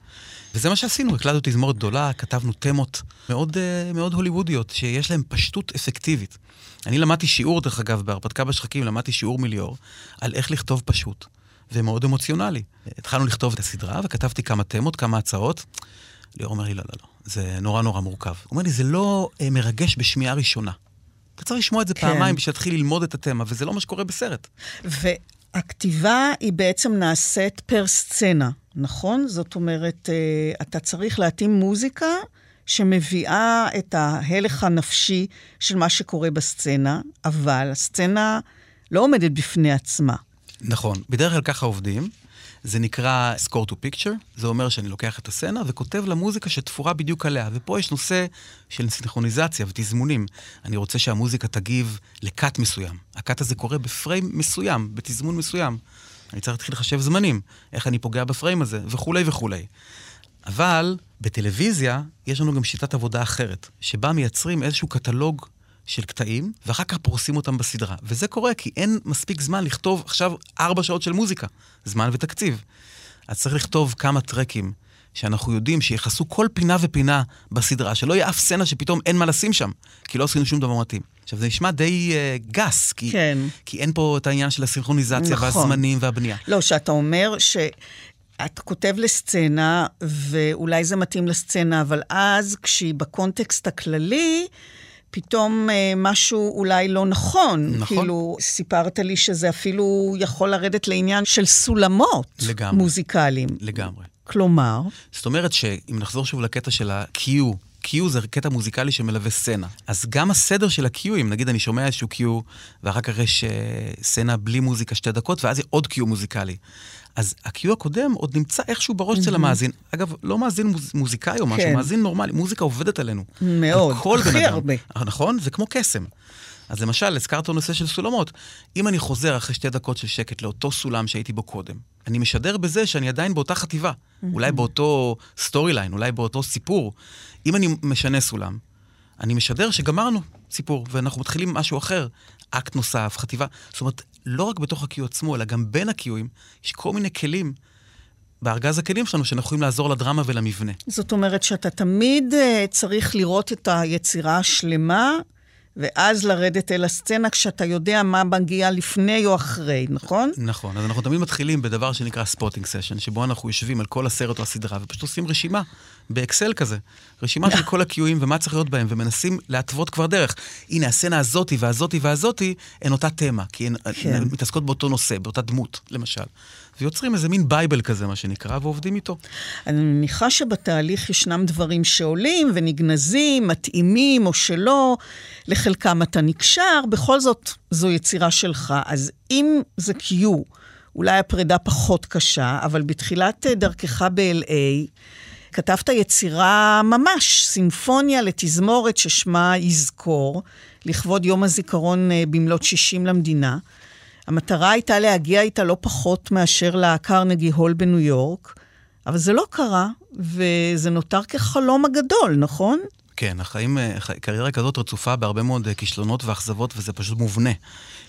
וזה מה שעשינו, הקלטנו תזמורת גדולה, כתבנו תמות מאוד, uh, מאוד הוליוודיות, שיש להן פשטות אפקטיבית. אני למדתי שיעור, דרך אגב, בהרפתקה בשחקים, למדתי שיעור מליאור, על איך לכתוב פשוט. ומאוד אמוציונלי. התחלנו לכתוב את הסדרה, וכתבתי כמה תמות, כמה הצעות. ליאור אומר לי, לא, לא, לא, זה נורא נורא מורכב. הוא אומר לי, זה לא אה, מרגש בשמיעה ראשונה. אתה צריך לשמוע את זה כן. פעמיים בשביל להתחיל ללמוד את התמה, וזה לא מה שקורה בסרט. והכתיבה היא בעצם נעשית פר סצנה, נכון? זאת אומרת, אה, אתה צריך להתאים מוזיקה שמביאה את ההלך הנפשי של מה שקורה בסצנה, אבל הסצנה לא עומדת בפני עצמה. נכון, בדרך כלל ככה עובדים. זה נקרא score to picture, זה אומר שאני לוקח את הסצנה וכותב לה מוזיקה שתפורה בדיוק עליה. ופה יש נושא של סינכרוניזציה ותזמונים. אני רוצה שהמוזיקה תגיב לקאט מסוים. הקאט הזה קורה בפריים מסוים, בתזמון מסוים. אני צריך להתחיל לחשב זמנים, איך אני פוגע בפריים הזה, וכולי וכולי. אבל בטלוויזיה יש לנו גם שיטת עבודה אחרת, שבה מייצרים איזשהו קטלוג של קטעים, ואחר כך פורסים אותם בסדרה. וזה קורה כי אין מספיק זמן לכתוב עכשיו ארבע שעות של מוזיקה. זמן ותקציב. אז צריך לכתוב כמה טרקים שאנחנו יודעים שיכסו כל פינה ופינה בסדרה, שלא יהיה אף סצנה שפתאום אין מה לשים שם, כי לא עשינו שום דבר מתאים. עכשיו, זה נשמע די uh, גס, כי, כן. כי אין פה את העניין של הסינכרוניזציה נכון. והזמנים והבנייה. לא, שאתה אומר ש... אתה כותב לסצנה, ואולי זה מתאים לסצנה, אבל אז, כשהיא בקונטקסט הכללי, פתאום אה, משהו אולי לא נכון. נכון. כאילו, סיפרת לי שזה אפילו יכול לרדת לעניין של סולמות לגמרי. מוזיקליים. לגמרי. כלומר, זאת אומרת שאם נחזור שוב לקטע של ה-Q קיו זה קטע מוזיקלי שמלווה סצנה. אז גם הסדר של הקיואים, נגיד אני שומע איזשהו קיו, ואחר כך יש אה, סצנה בלי מוזיקה שתי דקות, ואז עוד cue מוזיקלי. אז ה-cue הקודם עוד נמצא איכשהו בראש אצל המאזין. אגב, לא מאזין מוז, מוזיקאי או משהו, כן. מאזין נורמלי, מוזיקה עובדת עלינו. מאוד, על הכי בן אדם. הרבה. אה, נכון? זה כמו קסם. אז למשל, הזכרת נושא של סולמות. אם אני חוזר אחרי שתי דקות של שקט לאותו סולם שהייתי בו קודם, אני משדר בזה שאני עדיין באותה חטיבה. אולי באותו story line, אולי באותו סיפור. אם אני משנה סולם, אני משדר שגמרנו סיפור, ואנחנו מתחילים משהו אחר, אקט נוסף, חטיבה. זאת אומרת, לא רק בתוך ה cue עצמו, אלא גם בין ה cueאים, יש כל מיני כלים בארגז הכלים שלנו שאנחנו יכולים לעזור לדרמה ולמבנה. זאת אומרת שאתה תמיד uh, צריך לראות את היצירה השלמה, ואז לרדת אל הסצנה כשאתה יודע מה מגיע לפני או אחרי, נכון? נכון, אז אנחנו תמיד מתחילים בדבר שנקרא spotting session, שבו אנחנו יושבים על כל הסרט או הסדרה, ופשוט עושים רשימה, באקסל כזה. רשימה של כל הקיואים ומה צריך להיות בהם, ומנסים להתוות כבר דרך. הנה, הסצנה הזאתי והזאתי והזאתי הן אותה תמה, כי הן כן. מתעסקות באותו נושא, באותה דמות, למשל. ויוצרים איזה מין bible כזה, מה שנקרא, ועובדים איתו. אני מניחה שבתהליך ישנם דברים שעולים ונגנזים, מתאימים או שלא, לחלקם אתה נקשר, בכל זאת זו יצירה שלך. אז אם זה cue, אולי הפרידה פחות קשה, אבל בתחילת דרכך ב-LA, כתבת יצירה ממש, סימפוניה לתזמורת ששמה יזכור, לכבוד יום הזיכרון אה, במלאת 60 למדינה. המטרה הייתה להגיע איתה לא פחות מאשר לקרנגי הול בניו יורק, אבל זה לא קרה, וזה נותר כחלום הגדול, נכון? כן, החיים, אה, קריירה כזאת רצופה בהרבה מאוד אה, כישלונות ואכזבות, וזה פשוט מובנה.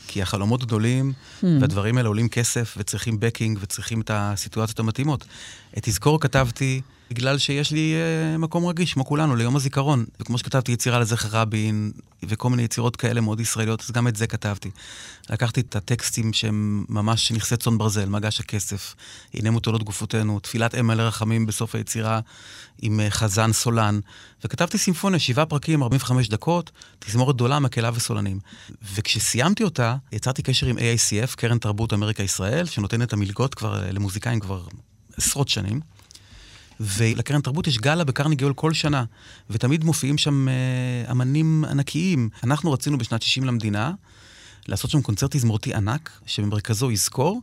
כי החלומות גדולים, והדברים האלה עולים כסף, וצריכים בקינג, וצריכים את הסיטואציות המתאימות. את תזכור כתבתי בגלל שיש לי אה, מקום רגיש, כמו כולנו, ליום הזיכרון. וכמו שכתבתי יצירה לזכר רבין, וכל מיני יצירות כאלה מאוד ישראליות, אז גם את זה כתבתי. לקחתי את הטקסטים שהם ממש נכסי צאן ברזל, מגש הכסף, הנה מוטלות גופותינו, תפילת אם מלא רחמים בסוף היצירה עם אה, חזן סולן, וכתבתי סימפוניה, שבעה פרקים, 45 דקות, תזמורת גדולה, מקהלה וסולנים. וכשסיימתי אותה, יצרתי קשר עם AICF, קרן תרבות אמריקה ישראל, שנותנת את המלגות כבר אה, למוזיקאים כבר עשרות שנים. ולקרן תרבות יש גאלה בקרניגי הול כל שנה, ותמיד מופיעים שם אה, אמנים ענקיים. אנחנו רצינו בשנת 60 למדינה לעשות שם קונצרט תזמורתי ענק, שבמרכזו יזכור,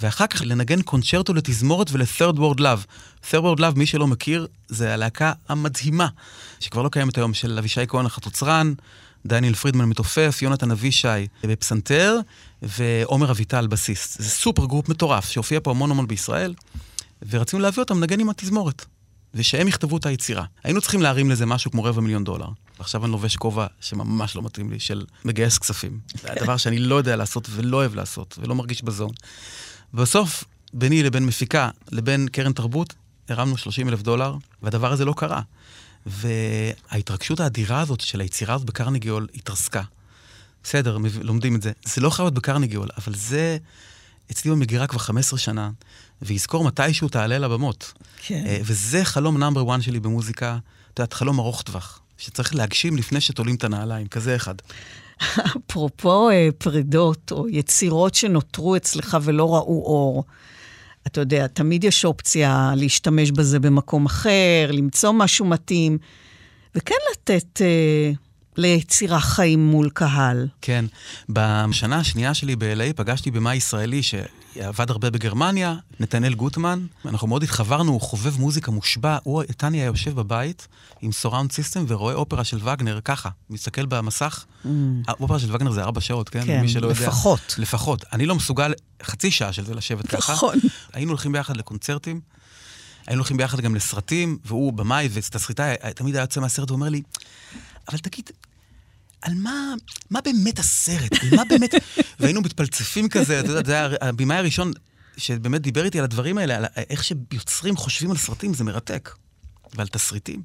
ואחר כך לנגן קונצ'רטו לתזמורת ול-third world love. third world love, מי שלא מכיר, זה הלהקה המדהימה, שכבר לא קיימת היום, של אבישי כהן החטוצרן, דניאל פרידמן מתופף, יונתן אבישי בפסנתר, ועומר אביטל בסיסט. זה supergroup מטורף, שהופיע פה המון המון בישראל. ורצינו להביא אותם לנגן עם התזמורת, ושהם יכתבו את היצירה. היינו צריכים להרים לזה משהו כמו רבע מיליון דולר. ועכשיו אני לובש כובע שממש לא מתאים לי, של מגייס כספים. זה הדבר שאני לא יודע לעשות ולא אוהב לעשות, ולא מרגיש ב zone. בסוף, ביני לבין מפיקה, לבין קרן תרבות, הרמנו 30 אלף דולר, והדבר הזה לא קרה. וההתרגשות האדירה הזאת של היצירה הזאת בקרנגי הול התרסקה. בסדר, לומדים את זה. זה לא חייב להיות בקרניגיול, אבל זה אצלי במגירה כבר 15 שנה, ויזכור מתישהו תעלה לבמות. כן. אה, וזה חלום נאמבר 1 שלי במוזיקה, את יודעת, חלום ארוך טווח, שצריך להגשים לפני שתולים את הנעליים, כזה אחד. אפרופו אה, פרידות או יצירות שנותרו אצלך ולא ראו אור, אתה יודע, תמיד יש אופציה להשתמש בזה במקום אחר, למצוא משהו מתאים, וכן לתת אה, ליצירה חיים מול קהל. כן. בשנה השנייה שלי ב-LA פגשתי במאי ישראלי שעבד הרבה בגרמניה, נתנאל גוטמן. אנחנו מאוד התחברנו, הוא חובב מוזיקה מושבע. הוא, טני היה יושב בבית עם surround system ורואה אופרה של וגנר ככה, מסתכל במסך. האופרה של וגנר זה ארבע שעות, כן? כן, שלא יודע. לפחות. לפחות. אני לא מסוגל חצי שעה של זה לשבת ככה. נכון. היינו הולכים ביחד לקונצרטים, היינו הולכים ביחד גם לסרטים, והוא במאי ותסריטאי תמיד היה יוצא מהסרט ואומר לי, אבל תגיד, על מה, מה באמת הסרט? על מה באמת... [laughs] והיינו מתפלצפים כזה, אתה יודע, זה היה הבמאי הראשון שבאמת דיבר איתי על הדברים האלה, על איך שיוצרים חושבים על סרטים, זה מרתק. ועל תסריטים.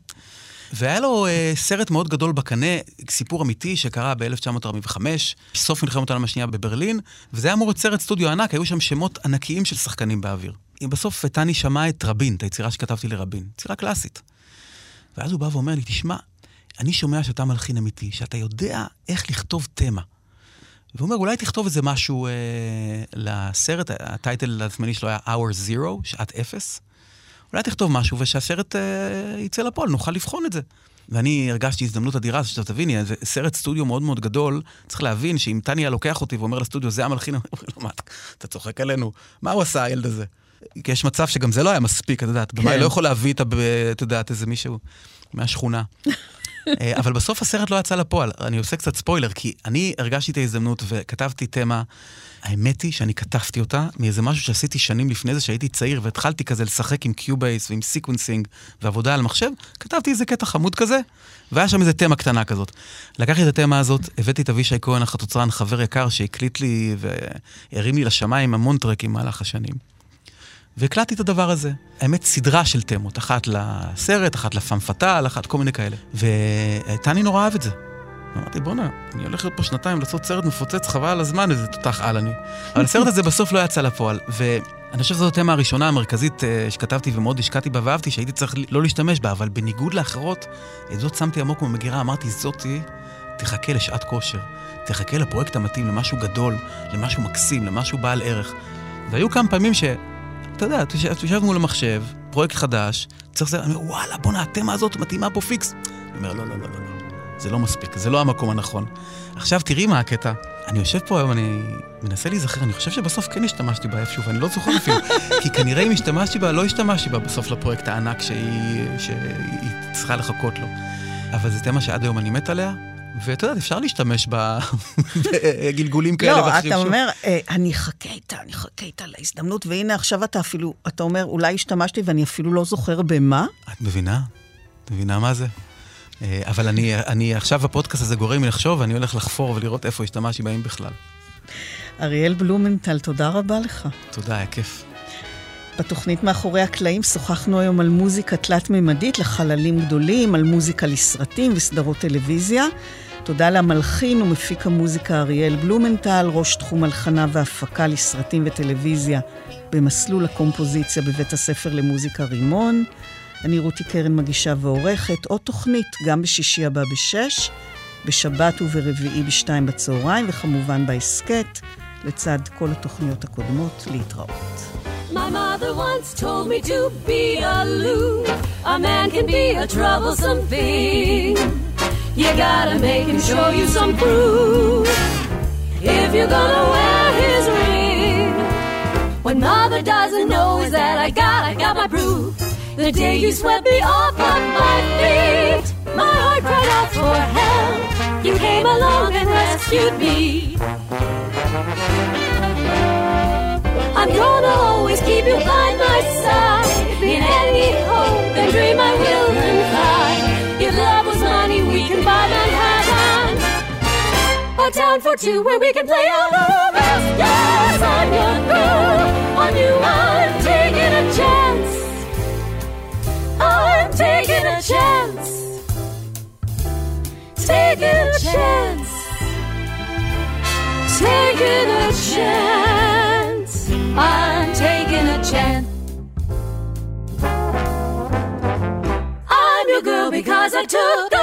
והיה לו אה, סרט מאוד גדול בקנה, סיפור אמיתי שקרה ב-1945, סוף מלחמת העולם השנייה בברלין, וזה היה אמור להיות סרט סטודיו ענק, היו שם שמות ענקיים של שחקנים באוויר. בסוף טני שמע את רבין, את היצירה שכתבתי לרבין, יצירה קלאסית. ואז הוא בא ואומר לי, תשמע, אני שומע שאתה מלחין אמיתי, שאתה יודע איך לכתוב תמה. והוא אומר, אולי תכתוב איזה משהו אה, לסרט, הטייטל הזמני שלו היה Hour Zero, שעת אפס. אולי תכתוב משהו ושהסרט אה, יצא לפועל, נוכל לבחון את זה. ואני הרגשתי הזדמנות אדירה, שאתה תביני, זה סרט סטודיו מאוד מאוד גדול, צריך להבין שאם טניה לוקח אותי ואומר לסטודיו, זה המלחין, אני אומר לו, מה, אתה צוחק עלינו? מה הוא עשה, הילד הזה? כי יש מצב שגם זה לא היה מספיק, את יודעת, במאי כן. לא יכול להביא את, את יודעת, איזה מישהו מהשכונה. אה, אבל בסוף הסרט לא יצא לפועל. אני עושה קצת ספוילר, כי אני הרגשתי את ההזדמנות וכתבתי תמה. האמת היא שאני כתבתי אותה מאיזה משהו שעשיתי שנים לפני זה, שהייתי צעיר והתחלתי כזה לשחק עם Cubase ועם sequencing ועבודה על מחשב, כתבתי איזה קטע חמוד כזה, והיה שם איזה תמה קטנה כזאת. לקחתי את התמה הזאת, הבאתי את אבישי כהן החצוצרן, חבר יקר, שהקליט לי והרים לי לשמיים המון טרקים במהלך השנים. והקלטתי את הדבר הזה. האמת, סדרה של תמות, אחת לסרט, אחת לפאם פאטל, אחת כל מיני כאלה. וטני נורא אהב את זה. אמרתי, בואנה, אני הולך להיות פה שנתיים לעשות סרט מפוצץ, חבל על הזמן, איזה תותח על אני. אבל הסרט הזה בסוף לא יצא לפועל, ואני חושב שזו התמה הראשונה המרכזית אה, שכתבתי ומאוד השקעתי בה ואהבתי, שהייתי צריך לא להשתמש בה, אבל בניגוד לאחרות, את זאת שמתי עמוק במגירה, אמרתי, זאתי תחכה לשעת כושר, תחכה לפרויקט המתאים, למשהו גדול, למשהו מקסים, למשהו בעל ערך. והיו כמה פעמים ש... אתה יודע, אתה יושב- מול המחשב, פרויקט חדש, צריך זה, אני אומר, וואלה, בואנה, התמה הזאת מתאימה פה פיקס. אני אומר, לא, לא, לא, לא, לא, זה לא מספיק, זה לא המקום הנכון. עכשיו, תראי מה הקטע. אני יושב פה היום, אני מנסה להיזכר, אני חושב שבסוף כן השתמשתי בה איפשהו, ואני לא זוכר אפילו. [laughs] כי כנראה אם השתמשתי בה, לא השתמשתי בה בסוף לפרויקט הענק שהיא, שהיא צריכה לחכות לו. אבל זו תמה שעד היום אני מת עליה, ואת יודעת, אפשר להשתמש בגלגולים [laughs] כאלה לא, ואחרים. אתה שוב. אומר, אה, אני אחכה איתה, אני אחכה איתה להזדמנות, והנה עכשיו אתה אפילו, אתה אומר, אולי השתמשתי ואני אפילו לא זוכר במה. את מבינה? את מבינה מה זה? אה, אבל אני, אני עכשיו הפודקאסט הזה גורם לי לחשוב, ואני הולך לחפור ולראות איפה השתמשתי בהם בכלל. אריאל בלומנטל, תודה רבה לך. תודה, היה כיף. בתוכנית מאחורי הקלעים שוחחנו היום על מוזיקה תלת-ממדית לחללים גדולים, על מוזיקה לסרטים וסדרות טלוויזיה. תודה למלחין ומפיק המוזיקה אריאל בלומנטל, ראש תחום הלחנה והפקה לסרטים וטלוויזיה במסלול הקומפוזיציה בבית הספר למוזיקה רימון. אני רותי קרן מגישה ועורכת עוד תוכנית, גם בשישי הבא בשש, בשבת וברביעי בשתיים בצהריים, וכמובן בהסכת, לצד כל התוכניות הקודמות, להתראות. My mother once told me to be aloof. A man can be a troublesome thing. You gotta make him show you some proof. If you're gonna wear his ring. What mother doesn't know is that I got, I got my proof. The day you swept me off of my feet, my heart cried out for help. You came along and rescued me. I'm gonna always keep you by my side. In any hope and dream I will confide. If love was money, we can buy Manhattan. A town for two where we can play our romance. Yes, I'm your girl. On you, I'm taking a chance. I'm taking a chance. Taking a chance. Taking a chance. I'm taking a chance. I'm your girl because I took